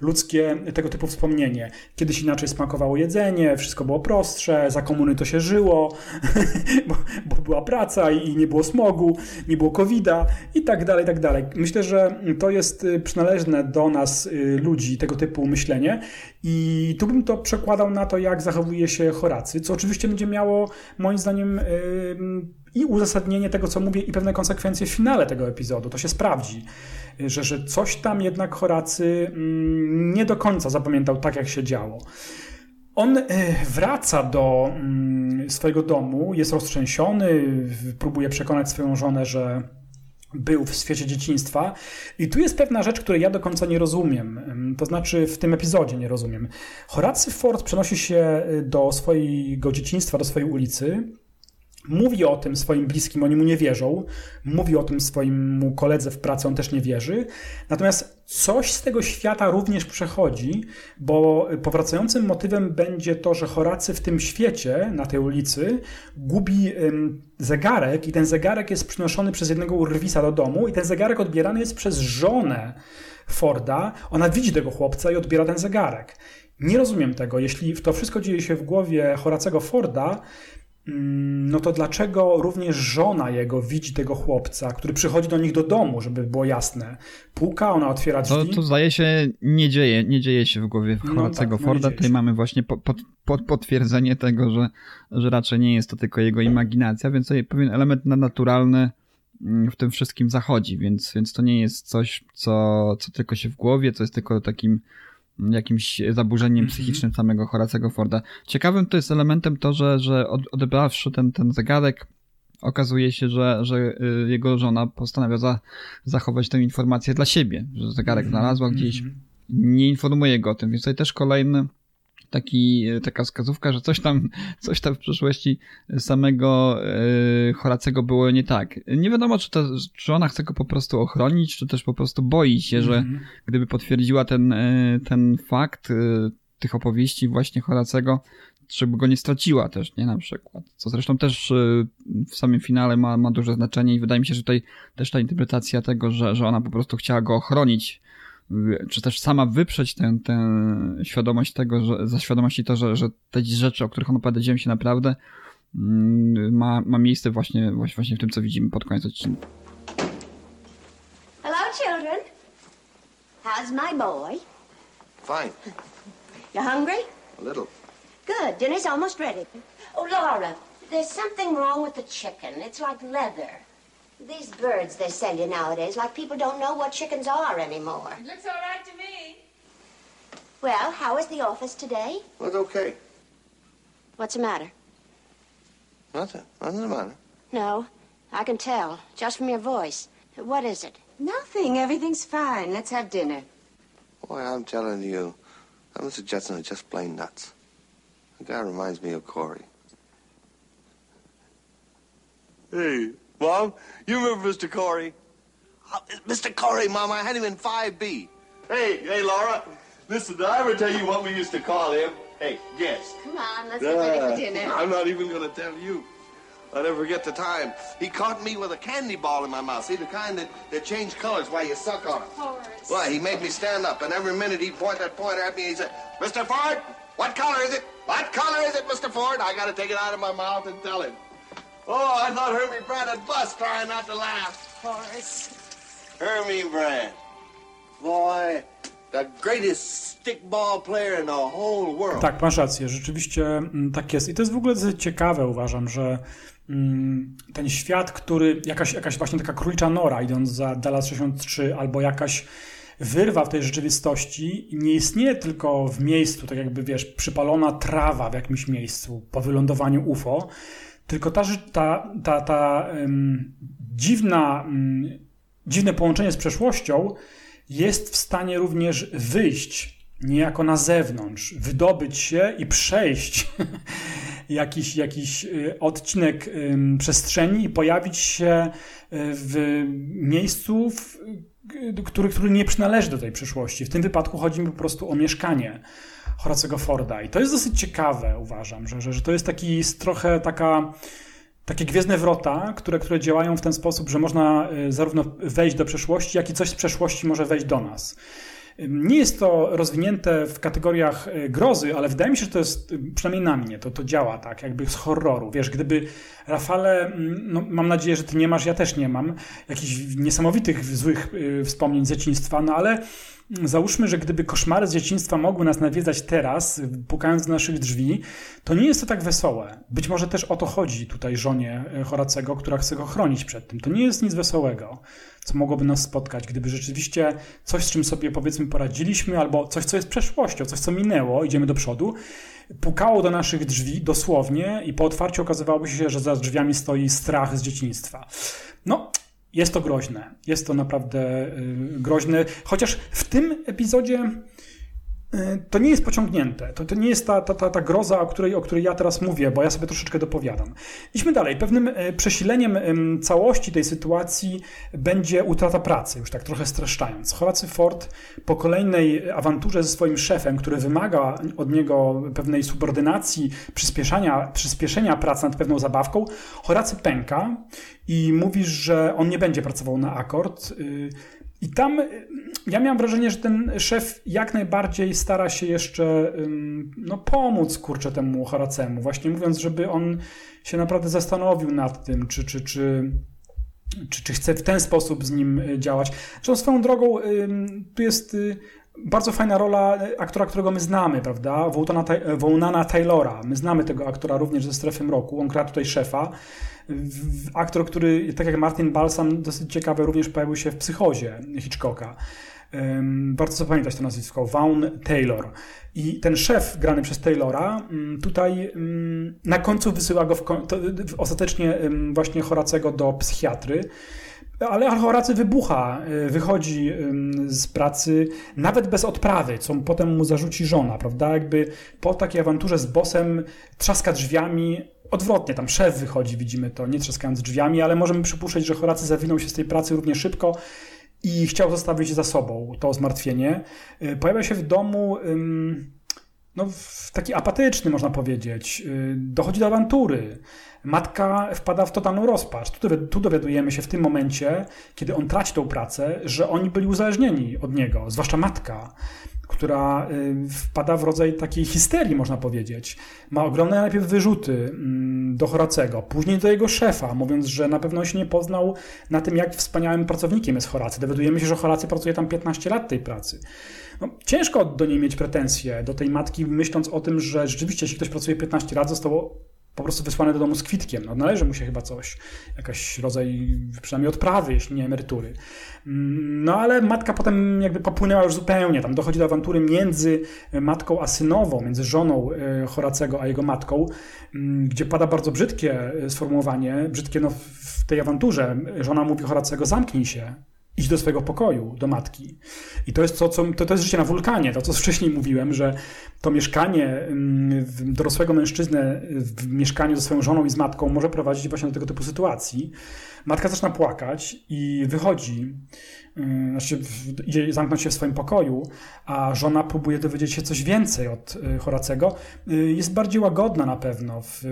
Ludzkie tego typu wspomnienie. Kiedyś inaczej smakowało jedzenie, wszystko było prostsze, za komuny to się żyło, *laughs* bo, bo była praca i nie było smogu, nie było covida i tak dalej, i tak dalej. Myślę, że to jest y, przynależne do nas, y, ludzi, tego typu myślenie tu bym to przekładał na to, jak zachowuje się Horacy, co oczywiście będzie miało moim zdaniem i uzasadnienie tego, co mówię, i pewne konsekwencje w finale tego epizodu. To się sprawdzi, że, że coś tam jednak Horacy nie do końca zapamiętał tak, jak się działo. On e, wraca do swojego domu, jest roztrzęsiony, próbuje przekonać swoją żonę, że był w świecie dzieciństwa. I tu jest pewna rzecz, której ja do końca nie rozumiem. To znaczy w tym epizodzie nie rozumiem. Horacy Ford przenosi się do swojego dzieciństwa, do swojej ulicy Mówi o tym swoim bliskim, oni mu nie wierzą. Mówi o tym swojemu koledze w pracy, on też nie wierzy. Natomiast coś z tego świata również przechodzi, bo powracającym motywem będzie to, że Horacy w tym świecie, na tej ulicy, gubi zegarek i ten zegarek jest przynoszony przez jednego urwisa do domu i ten zegarek odbierany jest przez żonę Forda. Ona widzi tego chłopca i odbiera ten zegarek. Nie rozumiem tego. Jeśli to wszystko dzieje się w głowie Horacego Forda, no to dlaczego również żona jego widzi tego chłopca, który przychodzi do nich do domu, żeby było jasne? Puka, ona otwiera drzwi. To, to zdaje się nie dzieje, nie dzieje się w głowie no tak, no Forda. Tutaj mamy właśnie po, po, potwierdzenie tego, że, że raczej nie jest to tylko jego imaginacja, więc tutaj pewien element naturalny mm, w tym wszystkim zachodzi, więc, więc to nie jest coś, co, co tylko się w głowie, co jest tylko takim jakimś zaburzeniem mm -hmm. psychicznym samego Horacego Forda. Ciekawym to jest elementem to, że, że odebrawszy ten, ten zegarek, okazuje się, że, że y, jego żona postanawia za, zachować tę informację dla siebie, że zegarek mm -hmm. znalazła gdzieś, -hmm. nie informuje go o tym, więc tutaj też kolejny taki, taka wskazówka, że coś tam, *laughs* coś tam w przeszłości samego yy, Horacego było nie tak. Nie wiadomo, czy, to, czy ona chce go po prostu ochronić, czy też po prostu boi się, że mm -hmm. gdyby potwierdziła ten, yy, ten fakt yy, tych opowieści właśnie Horacego, żeby go nie straciła też, nie, na przykład. Co zresztą też w samym finale ma, ma duże znaczenie i wydaje mi się, że tutaj też ta interpretacja tego, że, że ona po prostu chciała go ochronić, czy też sama wyprzeć tę, tę świadomość tego, że, za świadomości to, że, że te rzeczy, o których on opowiada, dzieją się naprawdę, mm, ma, ma miejsce właśnie, właśnie w tym, co widzimy pod koniec odcinka. Hello, children. How's my boy? Fine. You hungry? A little. Good. Dinner's almost ready. Oh, Laura, there's something wrong with the chicken. It's like leather. These birds they sell you nowadays, like people don't know what chickens are anymore. It looks all right to me. Well, how is the office today? Well, it's okay. What's the matter? Nothing. Nothing the matter. No, I can tell, just from your voice. What is it? Nothing. Everything's fine. Let's have dinner. Boy, I'm telling you, that Mr. Jetson is just plain nuts. The guy reminds me of Corey. Hey, Mom, you remember Mr. Corey? Uh, Mr. Corey, Mom, I had him in 5B. Hey, hey, Laura. Listen, did I ever tell you what we used to call him? Hey, guess. Come on, let's get ready for dinner. I'm not even going to tell you. I'll never forget the time. He caught me with a candy ball in my mouth. See, the kind that, that change colors while you suck on it. Horace. Well, he made me stand up, and every minute he'd point that pointer at me and he said, Mr. Ford, what color is it? What color is it, Mr. Ford? I got to take it out of my mouth and tell him. Oh, I thought Hermie Brad had bust trying not to laugh. Horace. Hermie Brad. Boy, the greatest stickball player in the whole world. Tak, masz rację, rzeczywiście mm, tak jest. I to jest w ogóle ciekawe, uważam, że mm, ten świat, który, jakaś, jakaś właśnie taka królicza nora, idąc za Dallas 63, albo jakaś wyrwa w tej rzeczywistości, nie istnieje tylko w miejscu, tak jakby, wiesz, przypalona trawa w jakimś miejscu po wylądowaniu UFO, tylko ta, ta, ta, ta em, dziwna, mm, dziwne połączenie z przeszłością jest w stanie również wyjść niejako na zewnątrz, wydobyć się i przejść *laughs* jakiś, jakiś y, odcinek przestrzeni i pojawić się y, w miejscu, w, który, który nie przynależy do tej przyszłości. W tym wypadku chodzi mi po prostu o mieszkanie Horacego Forda. I to jest dosyć ciekawe, uważam, że, że, że to jest taki trochę taka takie gwiezdne wrota, które, które działają w ten sposób, że można y, zarówno wejść do przeszłości, jak i coś z przeszłości może wejść do nas. Nie jest to rozwinięte w kategoriach y, grozy, ale wydaje mi się, że to jest, y, przynajmniej na mnie, to, to działa tak, jakby z horroru. Wiesz, gdyby Rafale, no, mam nadzieję, że ty nie masz, ja też nie mam, jakichś niesamowitych, złych y, wspomnień z dzieciństwa, no ale Załóżmy, że gdyby koszmary z dzieciństwa mogły nas nawiedzać teraz, pukając do naszych drzwi, to nie jest to tak wesołe. Być może też o to chodzi tutaj żonie e, Horacego, która chce go chronić przed tym. To nie jest nic wesołego, co mogłoby nas spotkać, gdyby rzeczywiście coś, z czym sobie powiedzmy poradziliśmy, albo coś, co jest przeszłością, coś, co minęło, idziemy do przodu, pukało do naszych drzwi dosłownie i po otwarciu okazywałoby się, że za drzwiami stoi strach z dzieciństwa. No, jest to groźne. Jest to naprawdę y, groźne. Chociaż w tym epizodzie to nie jest pociągnięte. To, to nie jest ta, ta, ta, ta groza, o której, o której ja teraz mówię, bo ja sobie troszeczkę dopowiadam. Idźmy dalej. Pewnym y, przesileniem całości tej sytuacji będzie utrata pracy, już tak trochę streszczając. Horacy Ford po kolejnej awanturze ze swoim szefem, który wymaga od niego pewnej subordynacji, przyspieszenia, przyspieszenia pracy nad pewną zabawką, Horacy pęka i mówi, że on nie będzie pracował na akord. I tam y, ja miałem wrażenie, że ten szef jak najbardziej stara się jeszcze no, pomóc kurczę temu Horacemu, właśnie mówiąc, żeby on się naprawdę zastanowił nad tym, czy, czy, czy, czy, czy chce w ten sposób z nim y, działać. Zresztą swoją drogą tu jest y, bardzo fajna rola y, aktora, którego my znamy, prawda? Wołtona Tai- Wołnana Taylora. My znamy tego aktora również ze Strefy Mroku. On gra tutaj szefa. Aktor, który, tak jak Martin Balsam, dosyć ciekawy, również pojawił się w Psychozie Hitchcocka. Warto zapamiętać to nazwisko. Vaughn Taylor. I ten szef grany przez Taylora ym, tutaj ym, na końcu wysyła go w, ostatecznie właśnie Horacego do psychiatry. Ale Horacy wybucha, y, wychodzi z pracy nawet bez odprawy, co potem mu zarzuci żona, prawda? Jakby po takiej awanturze z bossem trzaska drzwiami, odwrotnie, tam szef wychodzi, widzimy to, nie trzaskając drzwiami, ale możemy przypuszczać, że Horacy zawinął się z tej pracy równie szybko i chciał zostawić za sobą to zmartwienie. Y, Pojawia się w domu no, taki apatyczny, można powiedzieć. Y, dochodzi do awantury. Matka wpada w totalną rozpacz. Tu, dowiadujemy się w tym momencie, kiedy on traci tą pracę, że oni byli uzależnieni od niego, zwłaszcza matka która y, wpada w rodzaj takiej histerii, można powiedzieć. Ma ogromne najpierw wyrzuty mm, do Horacego, później do jego szefa, mówiąc, że na pewno się nie poznał na tym, jak wspaniałym pracownikiem jest Horacy. Dowiadujemy się, że Horacy pracuje tam 15 lat tej pracy. No, ciężko do niej mieć pretensje, do tej matki, myśląc o tym, że rzeczywiście, jeśli ktoś pracuje 15 lat, zostało po prostu wysłany do domu z kwitkiem. No, należy mu się chyba coś, jakaś rodzaj przynajmniej odprawy, jeśli nie emerytury. Mm, no ale matka potem jakby popłynęła już zupełnie. Tam dochodzi do awantury między matką a synową, między żoną e, Horacego a jego matką, mm, gdzie pada bardzo brzydkie e, sformułowanie, brzydkie no w tej awanturze. Żona mówi Horacego, zamknij się, iść do swojego pokoju, do matki. I to jest to, co, to, to jest życie na wulkanie, to co *laughs* wcześniej mówiłem, że to mieszkanie mm, dorosłego mężczyznę w mieszkaniu ze swoją żoną i z matką może prowadzić właśnie do tego typu sytuacji. Matka zaczyna płakać i wychodzi, y, znaczy idzie zamknąć się w swoim pokoju, a żona próbuje dowiedzieć się coś więcej od y, Horacego. Y, jest bardziej łagodna na pewno w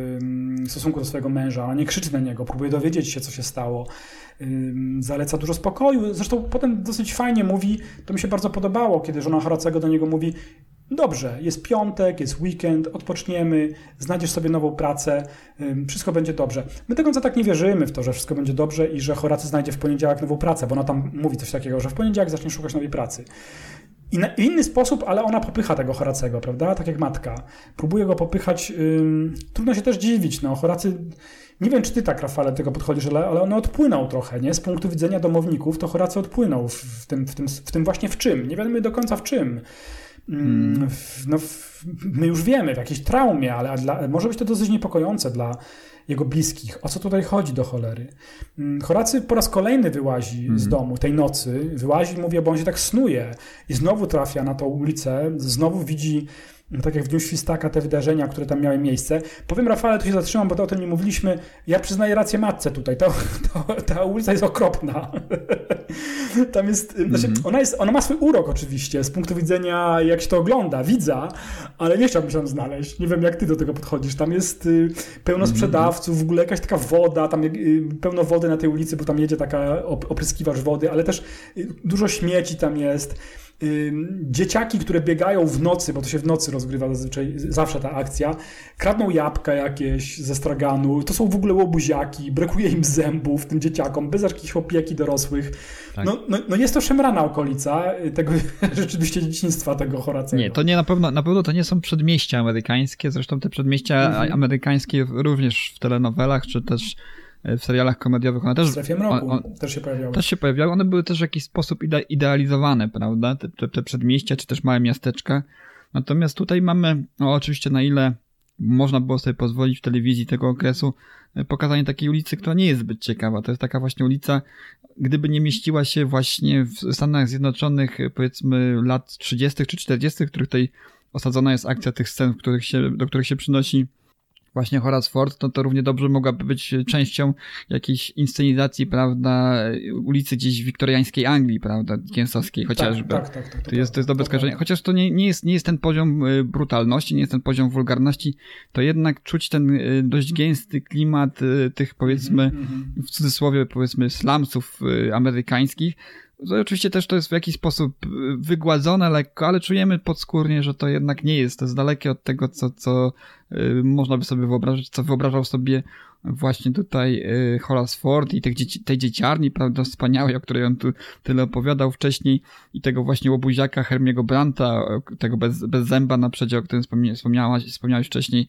stosunku do swojego męża, ona nie krzyczy na niego, próbuje dowiedzieć się, co się stało zaleca dużo spokoju. Zresztą potem dosyć fajnie mówi, to mi się bardzo podobało, kiedy żona Horacego do niego mówi, Dobrze, jest piątek, jest weekend, odpoczniemy, znajdziesz sobie nową pracę, wszystko będzie dobrze. My do końca tak nie wierzymy w to, że wszystko będzie dobrze i że Horacy znajdzie w poniedziałek nową pracę, bo ona tam mówi coś takiego, że w poniedziałek zacznie szukać nowej pracy. I w inny sposób, ale ona popycha tego Horacego, prawda? Tak jak matka. Próbuje go popychać. Trudno się też dziwić. No, Horacy nie wiem, czy ty tak, Rafale, tego podchodzisz, ale, ale on odpłynął trochę, nie? Z punktu widzenia domowników, to Horacy odpłynął w, tym, w, tym, w tym właśnie w czym. Nie wiemy do końca w czym. Mm, hmm. No, my już wiemy, w jakiejś traumie, ale dla, może być to dosyć niepokojące dla jego bliskich. O co tutaj chodzi do cholery? Mm, Horacy po raz kolejny wyłazi hmm. z domu tej nocy. Wyłazi, mówię, bo on się tak snuje i znowu trafia na tą ulicę, znowu widzi tak jak w Dniu Świstaka, te wydarzenia, które tam miały miejsce. Powiem Rafale, tu się zatrzymam, bo to o tym nie mówiliśmy. Ja przyznaję rację matce tutaj. To, to, ta ulica jest okropna. *laughs* tam jest, mm -hmm. znaczy, mhm. ona, jest, ona ma swój urok oczywiście, z punktu widzenia jak się to ogląda, widza, ale nie chciałbym się tam znaleźć. Nie wiem, jak ty do tego podchodzisz. Tam jest y, pełno mhm. sprzedawców, w ogóle jakaś taka woda, tam y, pełno wody na tej ulicy, bo tam jedzie taka opryskiwacz wody, ale też y, dużo śmieci tam jest dzieciaki, które biegają w nocy, bo to się w nocy rozgrywa zazwyczaj, zawsze ta akcja, kradną jabłka jakieś ze straganu, to są w ogóle łobuziaki, brakuje im zębów tym dzieciakom, bez jakiejś opieki dorosłych. Tak. No, no, no, jest to szemrana okolica tego *laughs* rzeczywiście dzieciństwa tego Horacego. Nie, to nie na pewno, na pewno to nie są przedmieścia amerykańskie, zresztą te przedmieścia mhm. amerykańskie również w telenowelach, czy też w serialach komediowych. One też, w strefie mroku on, też się pojawiały. Też się pojawiały. One były też w jakiś sposób ide idealizowane, prawda? Te, te, te przedmieścia, czy też małe miasteczka. Natomiast tutaj mamy, no oczywiście na ile można było sobie pozwolić w telewizji tego okresu, e, pokazanie takiej ulicy, która nie jest zbyt ciekawa. To jest taka właśnie ulica, gdyby nie mieściła się właśnie w Stanach Zjednoczonych, powiedzmy lat 30. czy 40., w których tutaj osadzona jest akcja tych scen, których się, do których się przynosi właśnie Horace Ford, no to równie dobrze mogłaby być częścią jakiejś inscenizacji, prawda, ulicy gdzieś wiktoriańskiej Anglii, prawda, kiensowskiej tak, chociażby. Tak, tak, tak, to, jest, to jest dobre skojarzenie. Chociaż to nie, nie, jest, nie jest ten poziom y, brutalności, nie jest ten poziom wulgarności, to jednak czuć ten y, dość gęsty klimat y, tych, powiedzmy, mm -hmm. w cudzysłowie, powiedzmy, slumsów amerykańskich, oczywiście też to jest w jakiś sposób y, wygładzone lekko, ale czujemy podskórnie, że to jednak nie jest. To jest dalekie od tego, co, co y, można by sobie wyobrazić, co wyobrażał sobie właśnie tutaj y, Horace Ford i dzieci, tej dzieciarni, prawda, wspaniałej, o której on tu tyle opowiadał wcześniej i tego właśnie łobuziaka Hermiego Branta, tego bez, bez zęba na przedzie, o którym wspomniałaś, wspomniałeś wcześniej,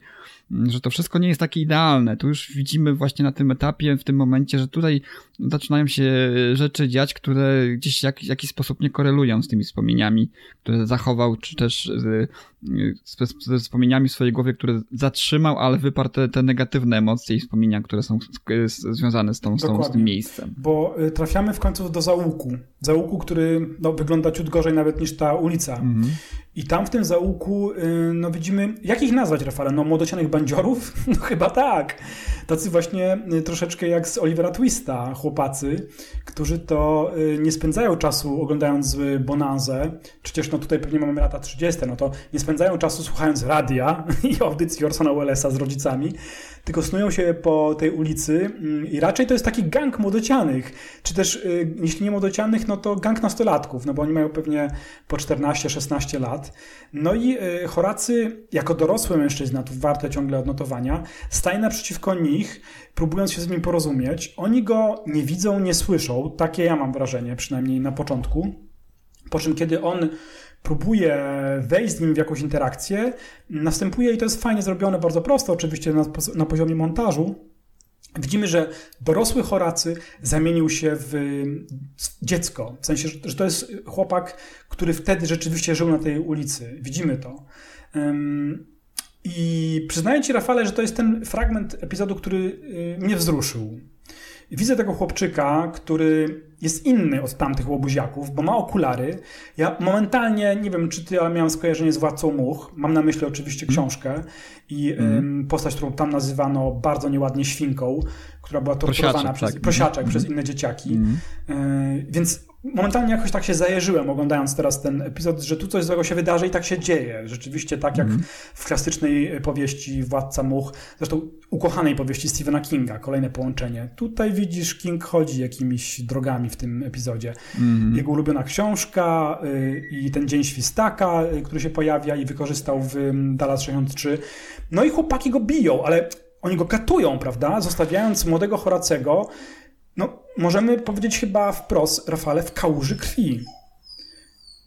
mm, że to wszystko nie jest takie idealne. Tu już widzimy właśnie na tym etapie, w tym momencie, że tutaj zaczynają się rzeczy dziać, które gdzieś w jakiś sposób nie korelują z tymi wspomnieniami, które zachował, czy też ze wspomnieniami w swojej głowie, które zatrzymał, ale wyparł te, te negatywne emocje i wspomnienia, które są związane z, tą, z, tą, z tym miejscem. Bo y, trafiamy w końcu do załuku. Załuku, który no, wygląda ciut gorzej nawet niż ta ulica. Mhm. I tam w tym zaułku y, no, widzimy, jak ich nazwać, Rafale? No młodocianych bandziorów? *laughs* No chyba tak. Tacy właśnie y, troszeczkę jak z Olivera Twista chłopacy, którzy to nie spędzają czasu oglądając Bonanzę. Przecież no tutaj pewnie mamy lata 30, no to nie spędzają czasu słuchając radia *laughs* i audycji Orsona Wellesa z rodzicami, tylko snują się po tej ulicy mm, i raczej to jest taki gang młodocianych, czy też y, jeśli nie młodocianych, no to gang nastolatków, no bo oni mają pewnie po 14-16 lat. No i y, Horacy, jako dorosły mężczyzna, tu warte ciągle odnotowania, staje naprzeciwko nich, próbując się z nim porozumieć. Oni go nie widzą, nie słyszą, takie ja mam wrażenie, przynajmniej na początku. Po czym, kiedy on próbuje wejść z nim w jakąś interakcję, następuje, i to jest fajnie zrobione, bardzo prosto, oczywiście na, na poziomie montażu, Widzimy, że dorosły Horacy zamienił się w dziecko. W sensie, że to jest chłopak, który wtedy rzeczywiście żył na tej ulicy. Widzimy to. I przyznaję Ci, Rafale, że to jest ten fragment epizodu, który y, mnie wzruszył. Widzę tego chłopczyka, który jest inny od tamtych łobuziaków, bo ma okulary. Ja momentalnie, nie wiem czy ty, ale miałem skojarzenie z Władcą Much. Mam na myśli oczywiście mhm. książkę i mm. postać, którą tam nazywano bardzo nieładnie świnką, która była torturowana prosiaczek, przez, tak. prosiaczek mm. przez inne dzieciaki. Mm. Więc momentalnie jakoś tak się zajeżyłem, oglądając teraz ten epizod, że tu coś złego się wydarzy i tak się dzieje. Rzeczywiście tak jak mm. w klasycznej powieści Władca Much, zresztą ukochanej powieści Stephena Kinga, kolejne połączenie. Tutaj widzisz, King chodzi jakimiś drogami w tym epizodzie. Mm. Jego ulubiona książka y, i ten Dzień Świstaka, y, który się pojawia i wykorzystał w y, Dallas 63. No i chłopaki go biją, ale oni go katują, prawda? Zostawiając młodego Horacego no, możemy powiedzieć chyba wprost, Rafale, w kałuży krwi.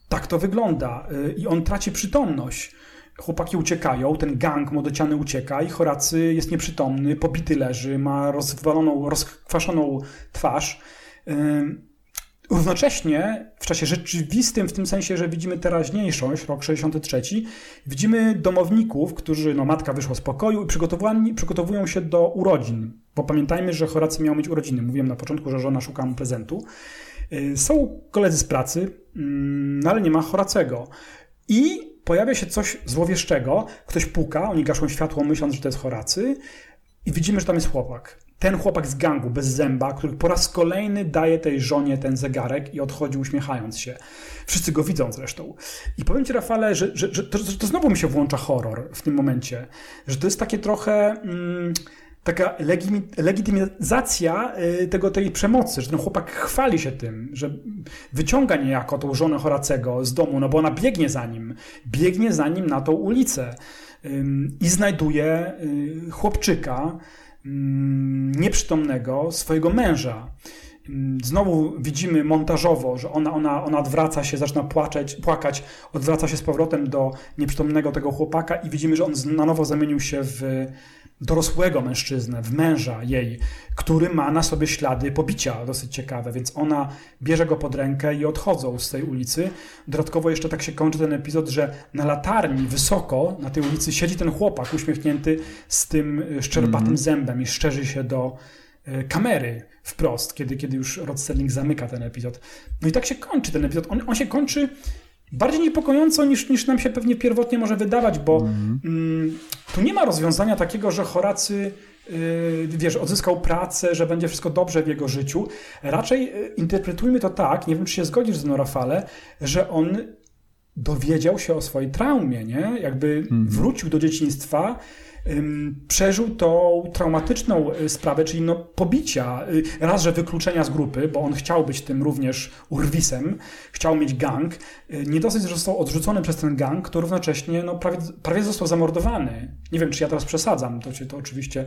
Tak to wygląda. Y, I on traci przytomność. Chłopaki uciekają, ten gang młodociany ucieka i Horacy jest nieprzytomny, pobity leży, ma rozwaloną, rozkwaszoną twarz. Równocześnie w czasie rzeczywistym, w tym sensie, że widzimy teraźniejszość, rok 63, widzimy domowników, którzy, no matka wyszła z pokoju i przygotowują się do urodzin. Bo pamiętajmy, że Horacy miał mieć urodziny. Mówiłem na początku, że żona szuka mu prezentu. Y, są koledzy z pracy, mm, no ale nie ma Horacego. I pojawia się coś złowieszczego. Ktoś puka, oni gaszą światło, myśląc, że to jest Horacy. I widzimy, że tam jest chłopak ten chłopak z gangu bez zęba, który po raz kolejny daje tej żonie ten zegarek i odchodzi uśmiechając się. Wszyscy go widzą zresztą. I powiem Ci, Rafale, że, że, że to, to, znowu mi się włącza horror w tym momencie. Że to jest takie trochę. Mm, taka legitymizacja y, tego, tej przemocy, że ten chłopak chwali się tym, że wyciąga niejako tą żonę Horacego z domu, no bo ona biegnie za nim, biegnie za nim na tą ulicę i znajduje y, chłopczyka, nieprzytomnego swojego męża. Mm, znowu widzimy montażowo, że ona, ona, ona odwraca się, zaczyna płaczeć, płakać, odwraca się z powrotem do nieprzytomnego tego chłopaka i widzimy, że on na nowo zamienił się w dorosłego mężczyznę, w męża jej, który ma na sobie ślady pobicia dosyć ciekawe, więc ona bierze go pod rękę i odchodzą z tej ulicy. Dodatkowo jeszcze tak się kończy ten epizod, że na latarni wysoko na tej ulicy siedzi ten chłopak uśmiechnięty z tym szczerbatym mm. zębem i szczerzy się do e, kamery wprost, kiedy, kiedy już Rod Sterling zamyka ten epizod. No i tak się kończy ten epizod. On, on się kończy bardziej niepokojąco niż, niż nam się pewnie pierwotnie może wydawać, bo mm. Mm, tu nie ma rozwiązania takiego, że Horacy yy, wiesz, odzyskał pracę, że będzie wszystko dobrze w jego życiu. Raczej yy, interpretujmy to tak, nie wiem czy się zgodzisz z mną Rafale, że on dowiedział się o swojej traumie, nie? Jakby mm. wrócił do dzieciństwa, przeżył tą traumatyczną y, sprawę, czyli no pobicia, y, raz, że wykluczenia z grupy, bo on chciał być tym również urwisem, chciał mieć gang. Y, nie dosyć, że został odrzucony przez ten gang, to równocześnie no, prawie, prawie został zamordowany. Nie wiem, czy ja teraz przesadzam, to, to oczywiście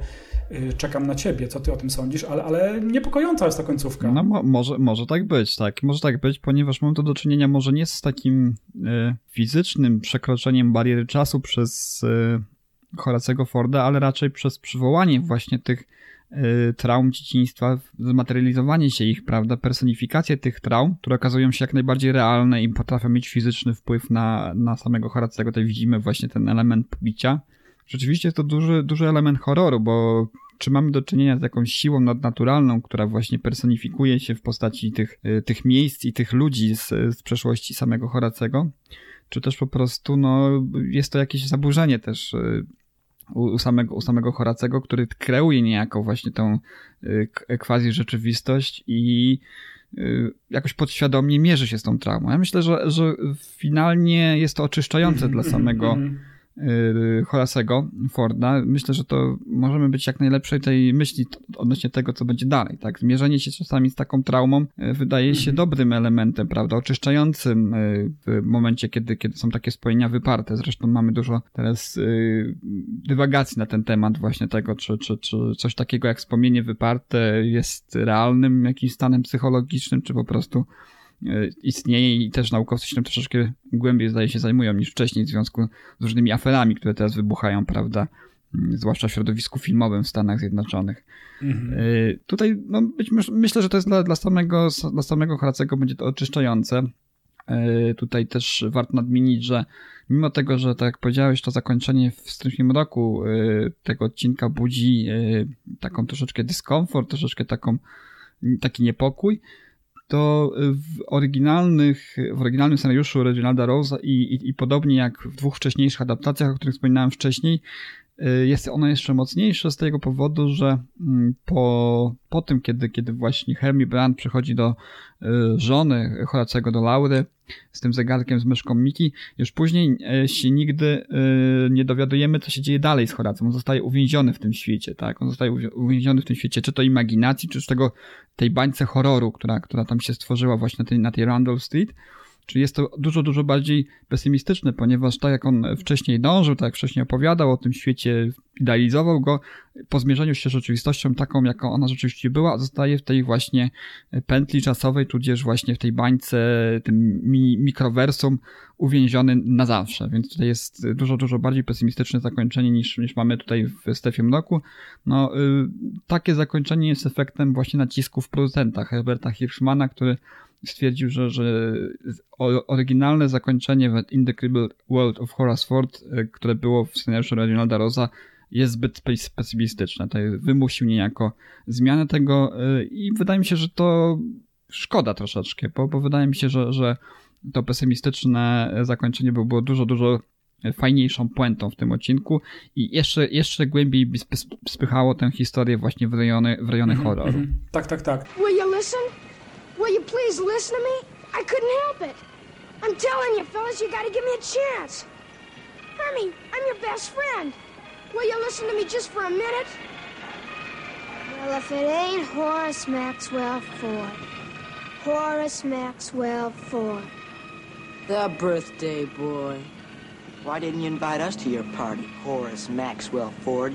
czekam na ciebie, co ty o tym sądzisz, ale, ale niepokojąca jest ta końcówka. No mo może, może tak być, tak. Może tak być, ponieważ mamy to do czynienia może nie z takim y, fizycznym przekroczeniem bariery czasu przez y, Horacego Forda, ale raczej przez przywołanie właśnie tych y, traum dzieciństwa, zmaterializowanie się ich, prawda, personifikację tych traum, które okazują się jak najbardziej realne i potrafią mieć fizyczny wpływ na, na samego Horacego. Tutaj widzimy właśnie ten element pobicia. Rzeczywiście jest to duży, duży element horroru, bo czy mamy do czynienia z jakąś siłą nadnaturalną, która właśnie personifikuje się w postaci tych, y, tych miejsc i tych ludzi z, z przeszłości samego Horacego, czy też po prostu no, jest to jakieś zaburzenie też y, u, samego, u samego Horacego, który kreuje niejako właśnie tą y, quasi rzeczywistość i jakoś podświadomie mierzy się z tą traumą. Ja myślę, że, że finalnie jest to oczyszczające dla samego Y, Horasego Forda. Myślę, że to możemy być jak najlepszej tej myśli odnośnie tego, co będzie dalej. Tak? Zmierzenie się czasami z taką traumą y, wydaje się mhm. dobrym elementem, prawda, oczyszczającym y, w momencie, kiedy, kiedy są takie spojenia wyparte. Zresztą mamy dużo teraz dywagacji na ten temat właśnie tego, czy, czy, czy coś takiego jak wspomnienie wyparte jest realnym jakimś stanem psychologicznym, czy po prostu istnieje i też naukowcy się tym troszeczkę głębiej zdaje się zajmują niż wcześniej w związku z różnymi aferami, które teraz wybuchają, prawda? Mm, zwłaszcza w środowisku filmowym w Stanach Zjednoczonych. Mhm. E, tutaj no, być, myślę, że to jest dla, dla samego, dla samego Horacego będzie to oczyszczające. E, tutaj też warto nadmienić, że mimo tego, że tak jak powiedziałeś, to zakończenie w styczniu roku tego odcinka budzi taką troszeczkę dyskomfort, troszeczkę taką, taki niepokój, to w oryginalnych, w oryginalnym scenariuszu Reginalda Rose'a i, i, i podobnie jak w dwóch wcześniejszych adaptacjach, o których wspominałem wcześniej, y, jest ono jeszcze mocniejsze z tego powodu, że mm, po, po tym, kiedy, kiedy właśnie Hermie Brand przychodzi do y, żony Horacego, do Laury, z tym zegarkiem z myszką Miki. Już później e, się nigdy nie dowiadujemy, co się dzieje dalej z Horacem. On zostaje uwięziony w tym świecie, tak? On zostaje uwięziony w tym świecie, czy to imaginacji, czy z tego, tej bańce horroru, która, która tam się stworzyła właśnie na tej, na tej Randall Street. Czyli jest to dużo, dużo bardziej pesymistyczne, ponieważ tak jak on wcześniej dążył, tak jak wcześniej opowiadał o tym świecie, idealizował go, po zmierzeniu się z rzeczywistością taką, jaką ona rzeczywiście była, zostaje w tej właśnie pętli czasowej, tudzież właśnie w tej bańce, tym mi mikrowersum uwięziony na zawsze. Więc tutaj jest dużo, dużo bardziej pesymistyczne zakończenie niż, niż mamy tutaj w Stefie Mroku. No, y, takie zakończenie jest efektem właśnie nacisków producenta Herberta Hirschmana, który stwierdził, że, że oryginalne zakończenie w Indecryptible World of Horace Ford, e, które było w scenariuszu Reginalda Rosa, jest zbyt pesymistyczne. To wymusił niejako zmianę tego e, i wydaje mi się, że to szkoda troszeczkę, bo, bo wydaje mi się, że, że to pesymistyczne zakończenie by było dużo, dużo fajniejszą puentą w tym odcinku i jeszcze, jeszcze głębiej by spychało tę historię właśnie w rejony, w rejony mm -hmm, horroru. Mm -hmm. Tak, tak, tak. Will you listen? Will you please listen to me? I couldn't help it. I'm telling you, fellas, you gotta give me a chance. Hermie, I'm your best friend. Will you listen to me just for a minute? Well, if it ain't Horace Maxwell Ford. Horace Maxwell Ford. The birthday boy. Why didn't you invite us to your party, Horace Maxwell Ford?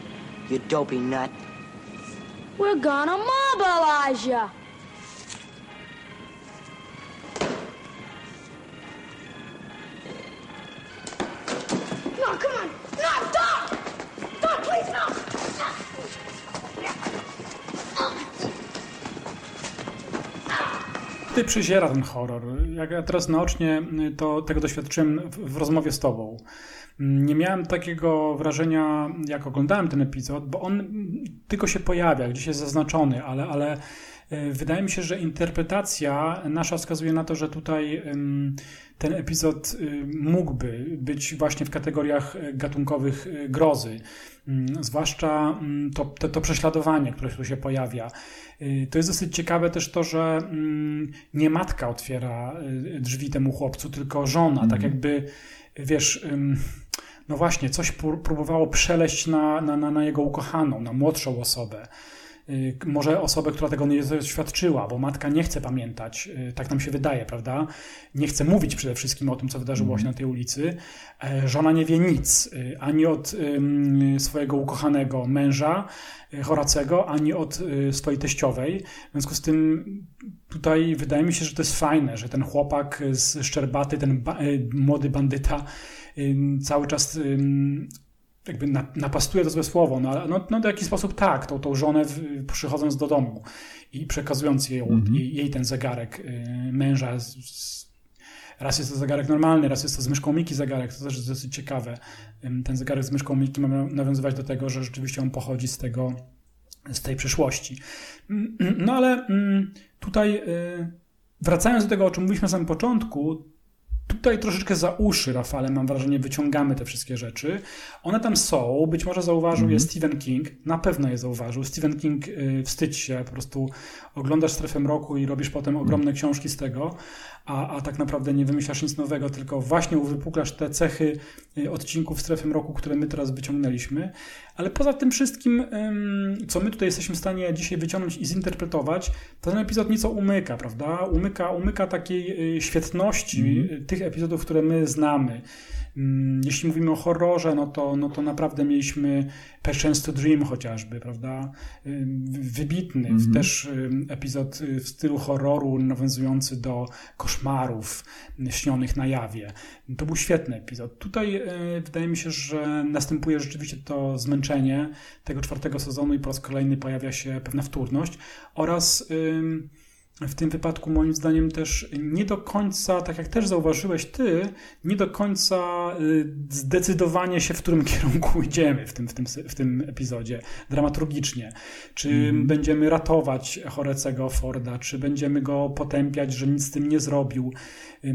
You dopey nut. We're gonna mobilize you. No, come on. No, stop! Stop, please, no! Ty przyziera ten horror. Jak ja teraz naocznie to, tego doświadczyłem w, w rozmowie z tobą. Nie miałem takiego wrażenia, jak oglądałem ten epizod, bo on tylko się pojawia, gdzieś jest zaznaczony, ale, ale wydaje mi się, że interpretacja nasza wskazuje na to, że tutaj ten epizod y, mógłby być właśnie w kategoriach y, gatunkowych y, grozy. Mm, zwłaszcza mm, to, to, to prześladowanie, które tu się pojawia. To jest dosyć ciekawe też to, że mm, nie matka otwiera drzwi temu chłopcu, tylko żona. Mm. Tak mhm. jakby, wiesz, no właśnie, coś próbowało przeleść na, na, na jego ukochaną, na młodszą osobę. Y, może osobę, która tego nie doświadczyła, bo matka nie chce pamiętać, y, tak nam się wydaje, prawda? Nie chce mówić przede wszystkim o tym, co wydarzyło się na tej ulicy. E, żona nie wie nic, y, ani od swojego ukochanego męża, Horacego, ani od swojej teściowej. W związku z tym tutaj wydaje mi się, że to jest fajne, że ten chłopak z Szczerbaty, ten ba młody bandyta cały czas jakby napastuje to złe słowo, no, no, no w jakiś sposób tak, tą, tą żonę w, przychodząc do domu i przekazując jej, mm -hmm. jej, jej, ten zegarek y, męża. Z, z, raz jest to zegarek normalny, raz jest to z myszką Miki zegarek, to też jest dosyć ciekawe. Ten zegarek z myszką Miki ma nawiązywać do tego, że rzeczywiście on pochodzi z tego, z tej przyszłości. Mm, no ale mm, tutaj y, wracając do tego, o czym mówiliśmy na samym początku, tutaj troszeczkę za uszy, Rafale, mam wrażenie, wyciągamy te wszystkie rzeczy. One tam są, być może zauważył mm -hmm. je Stephen King, na pewno je zauważył. Stephen King, yy, wstydź się, po prostu oglądasz Strefę Mroku i robisz potem ogromne książki z tego, a, a tak naprawdę nie wymyślasz nic nowego, tylko właśnie uwypuklasz te cechy y, odcinków Strefy Mroku, które my teraz wyciągnęliśmy. Ale poza tym wszystkim, co my tutaj jesteśmy w stanie dzisiaj wyciągnąć i zinterpretować, to ten epizod nieco umyka, prawda? Umyka, umyka takiej y, świetności mm tych epizodów, które my znamy. Mm, jeśli mówimy o horrorze, no to, no to naprawdę mieliśmy Patience to Dream chociażby, prawda? Wybitny, mm -hmm. też epizod y, w stylu horroru nawiązujący do koszmarów śnionych na jawie. To był świetny epizod. Tutaj y, wydaje mi się, że następuje rzeczywiście to zmęczenie tego czwartego sezonu i po raz kolejny pojawia się pewna wtórność oraz w tym wypadku moim zdaniem też nie do końca, tak jak też zauważyłeś ty, nie do końca y, zdecydowanie się, w którym *laughs* kierunku idziemy w tym, w tym, w tym epizodzie, dramaturgicznie. Czy mm. będziemy ratować Horecego Forda, czy będziemy go potępiać, że nic z tym nie zrobił,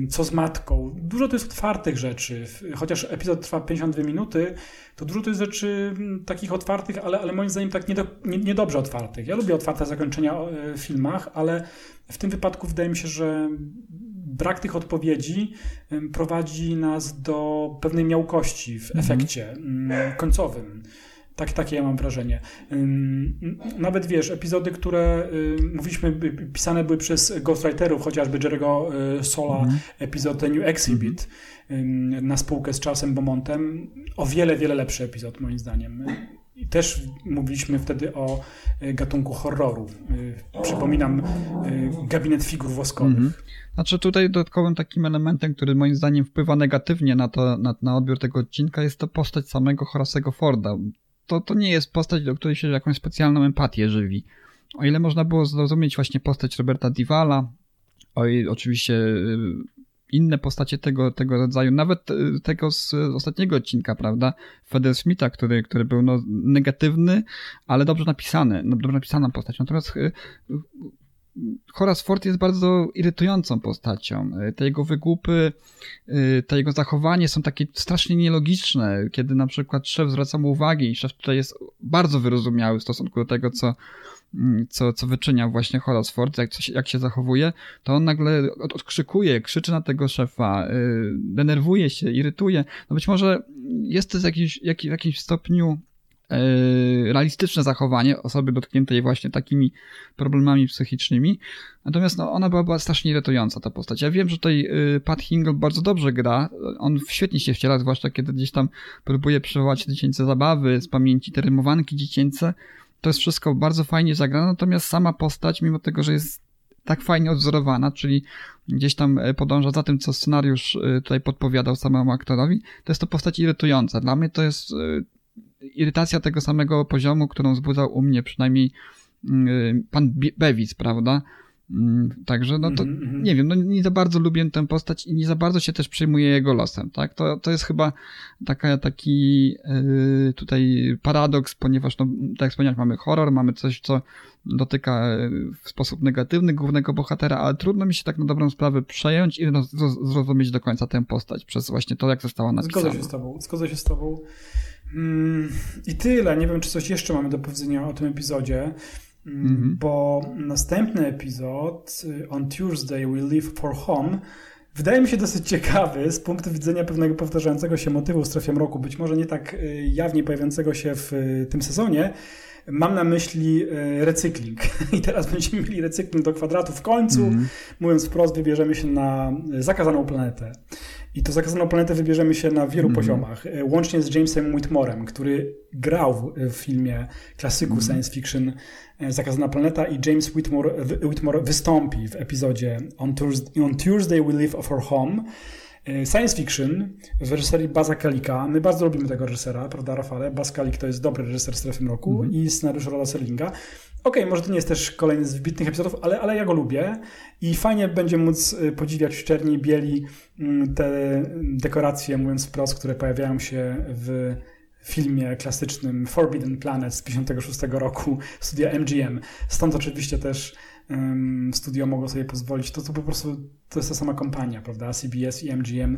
co z matką. Dużo to jest otwartych rzeczy. Chociaż epizod trwa 52 minuty, to dużo to jest rzeczy takich otwartych, ale, ale moim zdaniem tak niedobrze nie, nie otwartych. Ja lubię otwarte zakończenia w filmach, ale w tym wypadku wydaje mi się, że brak tych odpowiedzi prowadzi nas do pewnej miałkości w mhm. efekcie końcowym. Tak, takie ja mam wrażenie. Nawet wiesz, epizody, które mówiliśmy, pisane były przez ghostwriterów, chociażby Jerego y, Sola, mm. epizod The New Exhibit mm. Na spółkę z Charlesem Beaumontem, o wiele, wiele lepszy epizod moim zdaniem. I też mówiliśmy wtedy o e, gatunku horroru. E, przypominam e, gabinet figur woskowych. Mhm. Znaczy tutaj dodatkowym takim elementem, który moim zdaniem wpływa negatywnie na, to, na, na odbiór tego odcinka jest to postać samego Horasego Forda. To, to nie jest postać, do której się jakąś specjalną empatię żywi. O ile można było zrozumieć właśnie postać Roberta Divala, o oczywiście inne postacie tego, tego rodzaju, nawet e, tego z ostatniego odcinka, prawda? Feder Smitha, który, który był no, negatywny, ale dobrze napisany, no, dobrze napisana postać. Natomiast e, Horace Ford jest bardzo irytującą postacią. E, te jego wygłupy, te jego zachowanie są takie strasznie nielogiczne, kiedy na przykład szef zwraca mu uwagę i szef tutaj jest bardzo wyrozumiały w stosunku do tego, co, co, co wyczynia właśnie Horace jak, jak się zachowuje, to on nagle od, odkrzykuje, krzyczy na tego szefa, yy, denerwuje się, irytuje. No być może jest to jakiś, jak, w jakimś stopniu yy, realistyczne zachowanie osoby dotkniętej właśnie takimi problemami psychicznymi. Natomiast no, ona była, była strasznie irytująca, ta postać. Ja wiem, że tutaj yy, Pat Hingle bardzo dobrze gra. On świetnie się wciela, zwłaszcza kiedy gdzieś tam próbuje przywołać dziecięce zabawy z pamięci, te rymowanki dziecięce to jest wszystko bardzo fajnie zagrane, natomiast sama postać, mimo tego, że jest tak fajnie odzorowana, czyli gdzieś tam e, podąża za tym, co scenariusz e, tutaj podpowiadał samemu aktorowi, to jest to postać irytująca. Dla mnie to jest e, irytacja tego samego poziomu, którą wzbudzał u mnie przynajmniej mm, pan Bevis, prawda? Mm, także, no to mm -hmm. nie wiem, no nie za bardzo lubię tę postać i nie za bardzo się też przejmuję jego losem, tak? To, to jest chyba taka, taki yy, tutaj paradoks, ponieważ, no, tak jak wspomniałem, mamy horror, mamy coś, co dotyka e, w sposób negatywny głównego bohatera, ale trudno mi się tak na dobrą sprawę przejąć i zrozumieć do końca tę postać przez właśnie to, jak została napisana. Zgodzę się z tobą, zgodzę się z tobą. Mm, I tyle. Nie wiem, czy coś jeszcze mamy do powiedzenia o tym epizodzie. Mm, bo następny epizod y, On Tuesday We Leave for Home wydaje mi się dosyć ciekawy z punktu widzenia pewnego powtarzającego się motywu w strefie mroku, być może nie tak y, jawnie pojawiającego się w y, tym sezonie. Mam na myśli recykling. *laughs* I teraz będziemy mieli recykling do kwadratu w końcu. Mm. Mówiąc wprost, wybierzemy się na zakazaną planetę. I to zakazaną planetę wybierzemy się na wielu mm. poziomach. Łącznie z Jamesem Whitmorem, który grał w filmie klasyku mm. science fiction E, Zakazana Planeta i James Whitmore, Whitmore wystąpi w epizodzie On Tuesday, On Tuesday We Live of Our Home. E, science fiction w reżyserii Baza Kalika. My bardzo lubimy tego reżysera, prawda, Rafale? Baz Kalik to jest dobry reżyser Strefy Mroku mm -hmm. i scenariusz Roda Serlinga. Okej, okay, może to nie jest też kolejny z wybitnych epizodów, ale, ale ja go lubię i fajnie będzie móc e, podziwiać czerni i bieli mm, te dekoracje, mówiąc wprost, które pojawiają się w filmie klasycznym Forbidden Planet z 1956 roku studia MGM. Stąd oczywiście też um, studio mogło sobie pozwolić, to, to po prostu to jest ta sama kompania, prawda? CBS i MGM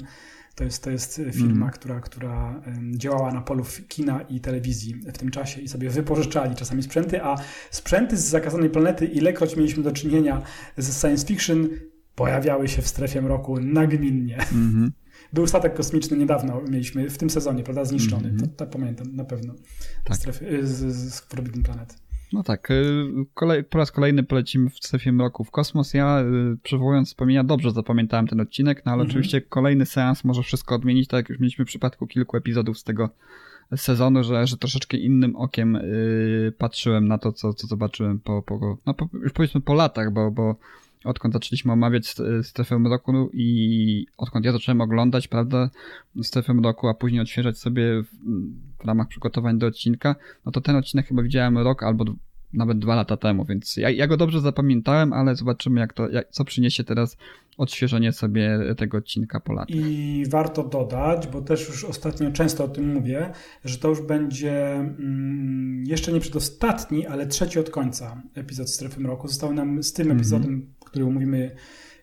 to jest, to jest firma, mm. która, która działała na polu kina i telewizji w tym czasie i sobie wypożyczali czasami sprzęty, a sprzęty z zakazanej planety, ilekroć mieliśmy do czynienia z science fiction, pojawiały się w strefie mroku nagminnie. Mm -hmm. *laughs* Był statek kosmiczny niedawno, mieliśmy w tym sezonie, prawda, zniszczony. Mm -hmm. to, to, pamiętam na pewno. Tak. Strefy, z, z Forbidden Planet. No tak, y, kolej, po raz kolejny polecimy w strefie mroku w kosmos. Ja y, przywołując wspomnienia dobrze zapamiętałem ten odcinek, no ale mhm. oczywiście kolejny seans może wszystko odmienić, tak jak już mieliśmy w przypadku kilku epizodów z tego sezonu, że, że troszeczkę innym okiem yy, patrzyłem na to, co, co zobaczyłem po, po, no po, już powiedzmy po latach, bo, bo odkąd zaczęliśmy omawiać strefę mroku i odkąd ja zacząłem oglądać, prawda, strefę mroku, a później odświeżać sobie w, w ramach przygotowań do odcinka, no to ten odcinek chyba widziałem rok albo nawet dwa lata temu, więc ja, ja go dobrze zapamiętałem, ale zobaczymy, jak to, jak, co przyniesie teraz odświeżenie sobie tego odcinka po latach. I warto dodać, bo też już ostatnio często o tym mówię, że to już będzie mm, jeszcze nie przedostatni, ale trzeci od końca epizod Strefy Mroku. Zostały nam z tym epizodem, mm -hmm. który omówimy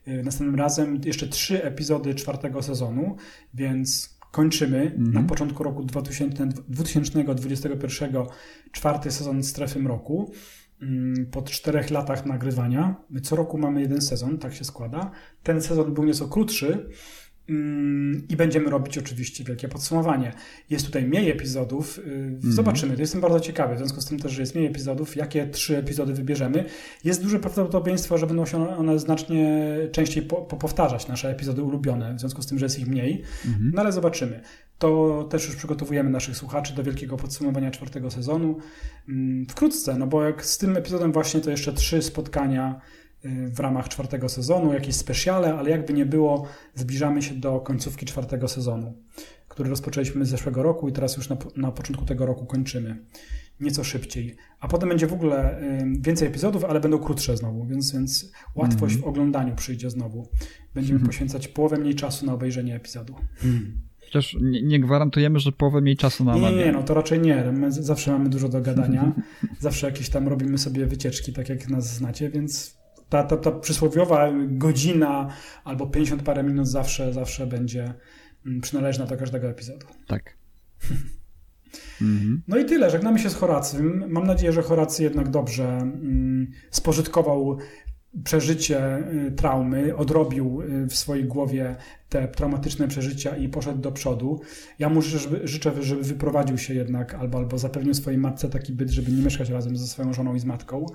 y, następnym razem, jeszcze trzy epizody czwartego sezonu, więc kończymy -hmm. na początku roku 2000, 2021 czwarty sezon Strefy Mroku. Mm, po czterech latach nagrywania. My co roku mamy jeden sezon, tak się składa. Ten sezon był nieco krótszy, I będziemy robić oczywiście wielkie podsumowanie. Jest tutaj mniej epizodów. Mm. Zobaczymy. To jestem bardzo ciekawy. W związku z tym też, że jest mniej epizodów, jakie trzy epizody wybierzemy. Jest duże prawdopodobieństwo, że będą się one znacznie częściej po, powtarzać, nasze epizody ulubione, w związku z tym, że jest ich mniej. Mm. No ale zobaczymy. To też już przygotowujemy naszych słuchaczy do wielkiego podsumowania czwartego sezonu. Mm, wkrótce, no bo jak z tym epizodem właśnie to jeszcze trzy spotkania w ramach czwartego sezonu, jakieś specjale, ale jakby nie było, zbliżamy się do końcówki czwartego sezonu, który rozpoczęliśmy z zeszłego roku i teraz już na, na początku tego roku kończymy. Nieco szybciej. A potem będzie w ogóle więcej epizodów, ale będą krótsze znowu, więc, więc łatwość mm w oglądaniu przyjdzie znowu. Będziemy mm poświęcać połowę mniej czasu na obejrzenie epizodu. Mm. Chociaż nie, nie, gwarantujemy, że połowę mniej czasu na Nie, nie, no to raczej nie. My zawsze mamy dużo do gadania. *laughs* zawsze jakieś tam robimy sobie wycieczki, tak jak nas znacie, więc ta, ta, ta przysłowiowa godzina albo 50 parę minut zawsze, zawsze będzie mm, przynależna do każdego epizodu. Tak. *laughs* No i tyle. Żegnamy się z Horacym. Mam nadzieję, że Horacy jednak dobrze mm, spożytkował przeżycie y, traumy, odrobił y, w swojej głowie te traumatyczne przeżycia i poszedł do przodu. Ja mu życzę, żeby wyprowadził się jednak albo, albo zapewnił swojej matce taki byt, żeby nie mieszkać razem ze swoją żoną i z matką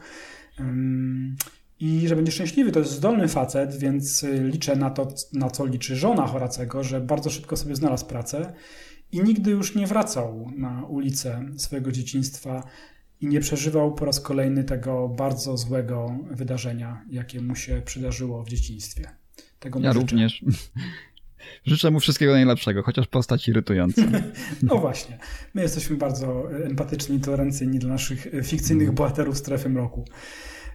i że będzie szczęśliwy. To jest zdolny facet, więc y, liczę na to, na co liczy żona Horacego, że bardzo szybko sobie znalazł pracę i nigdy już nie wracał na ulicę swojego dzieciństwa i nie przeżywał po raz kolejny tego bardzo złego wydarzenia, jakie mu się przydarzyło w dzieciństwie. Tego ja również. *laughs* Życzę mu wszystkiego najlepszego, chociaż postać irytująca. *laughs* no właśnie. My jesteśmy bardzo empatyczni i tolerancyjni dla naszych fikcyjnych bohaterów strefy mroku.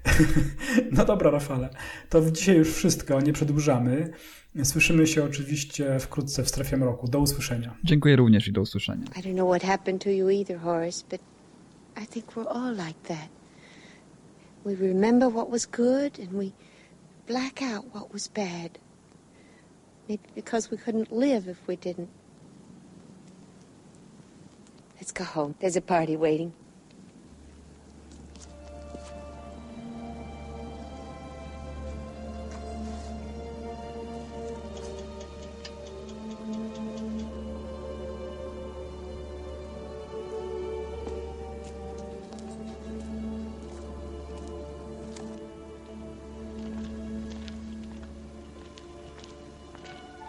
*laughs* No dobra, Rafale. To dzisiaj już wszystko, nie przedłużamy. Słyszymy się oczywiście wkrótce w strefie mroku. Do usłyszenia. Dziękuję również i do usłyszenia. I don't know what happened to you either, Horace, but I think we're all like that. We remember what was good and we black out what was bad. Maybe because we couldn't live if we didn't. Let's go home. There's a party waiting.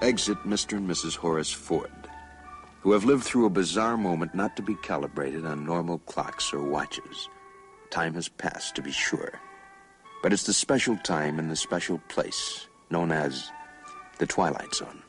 Exit Mr. and Mrs. Horace Ford, who have lived through a bizarre moment not to be calibrated on normal clocks or watches. Time has passed, to be sure. But it's the special time in the special place known as the Twilight Zone.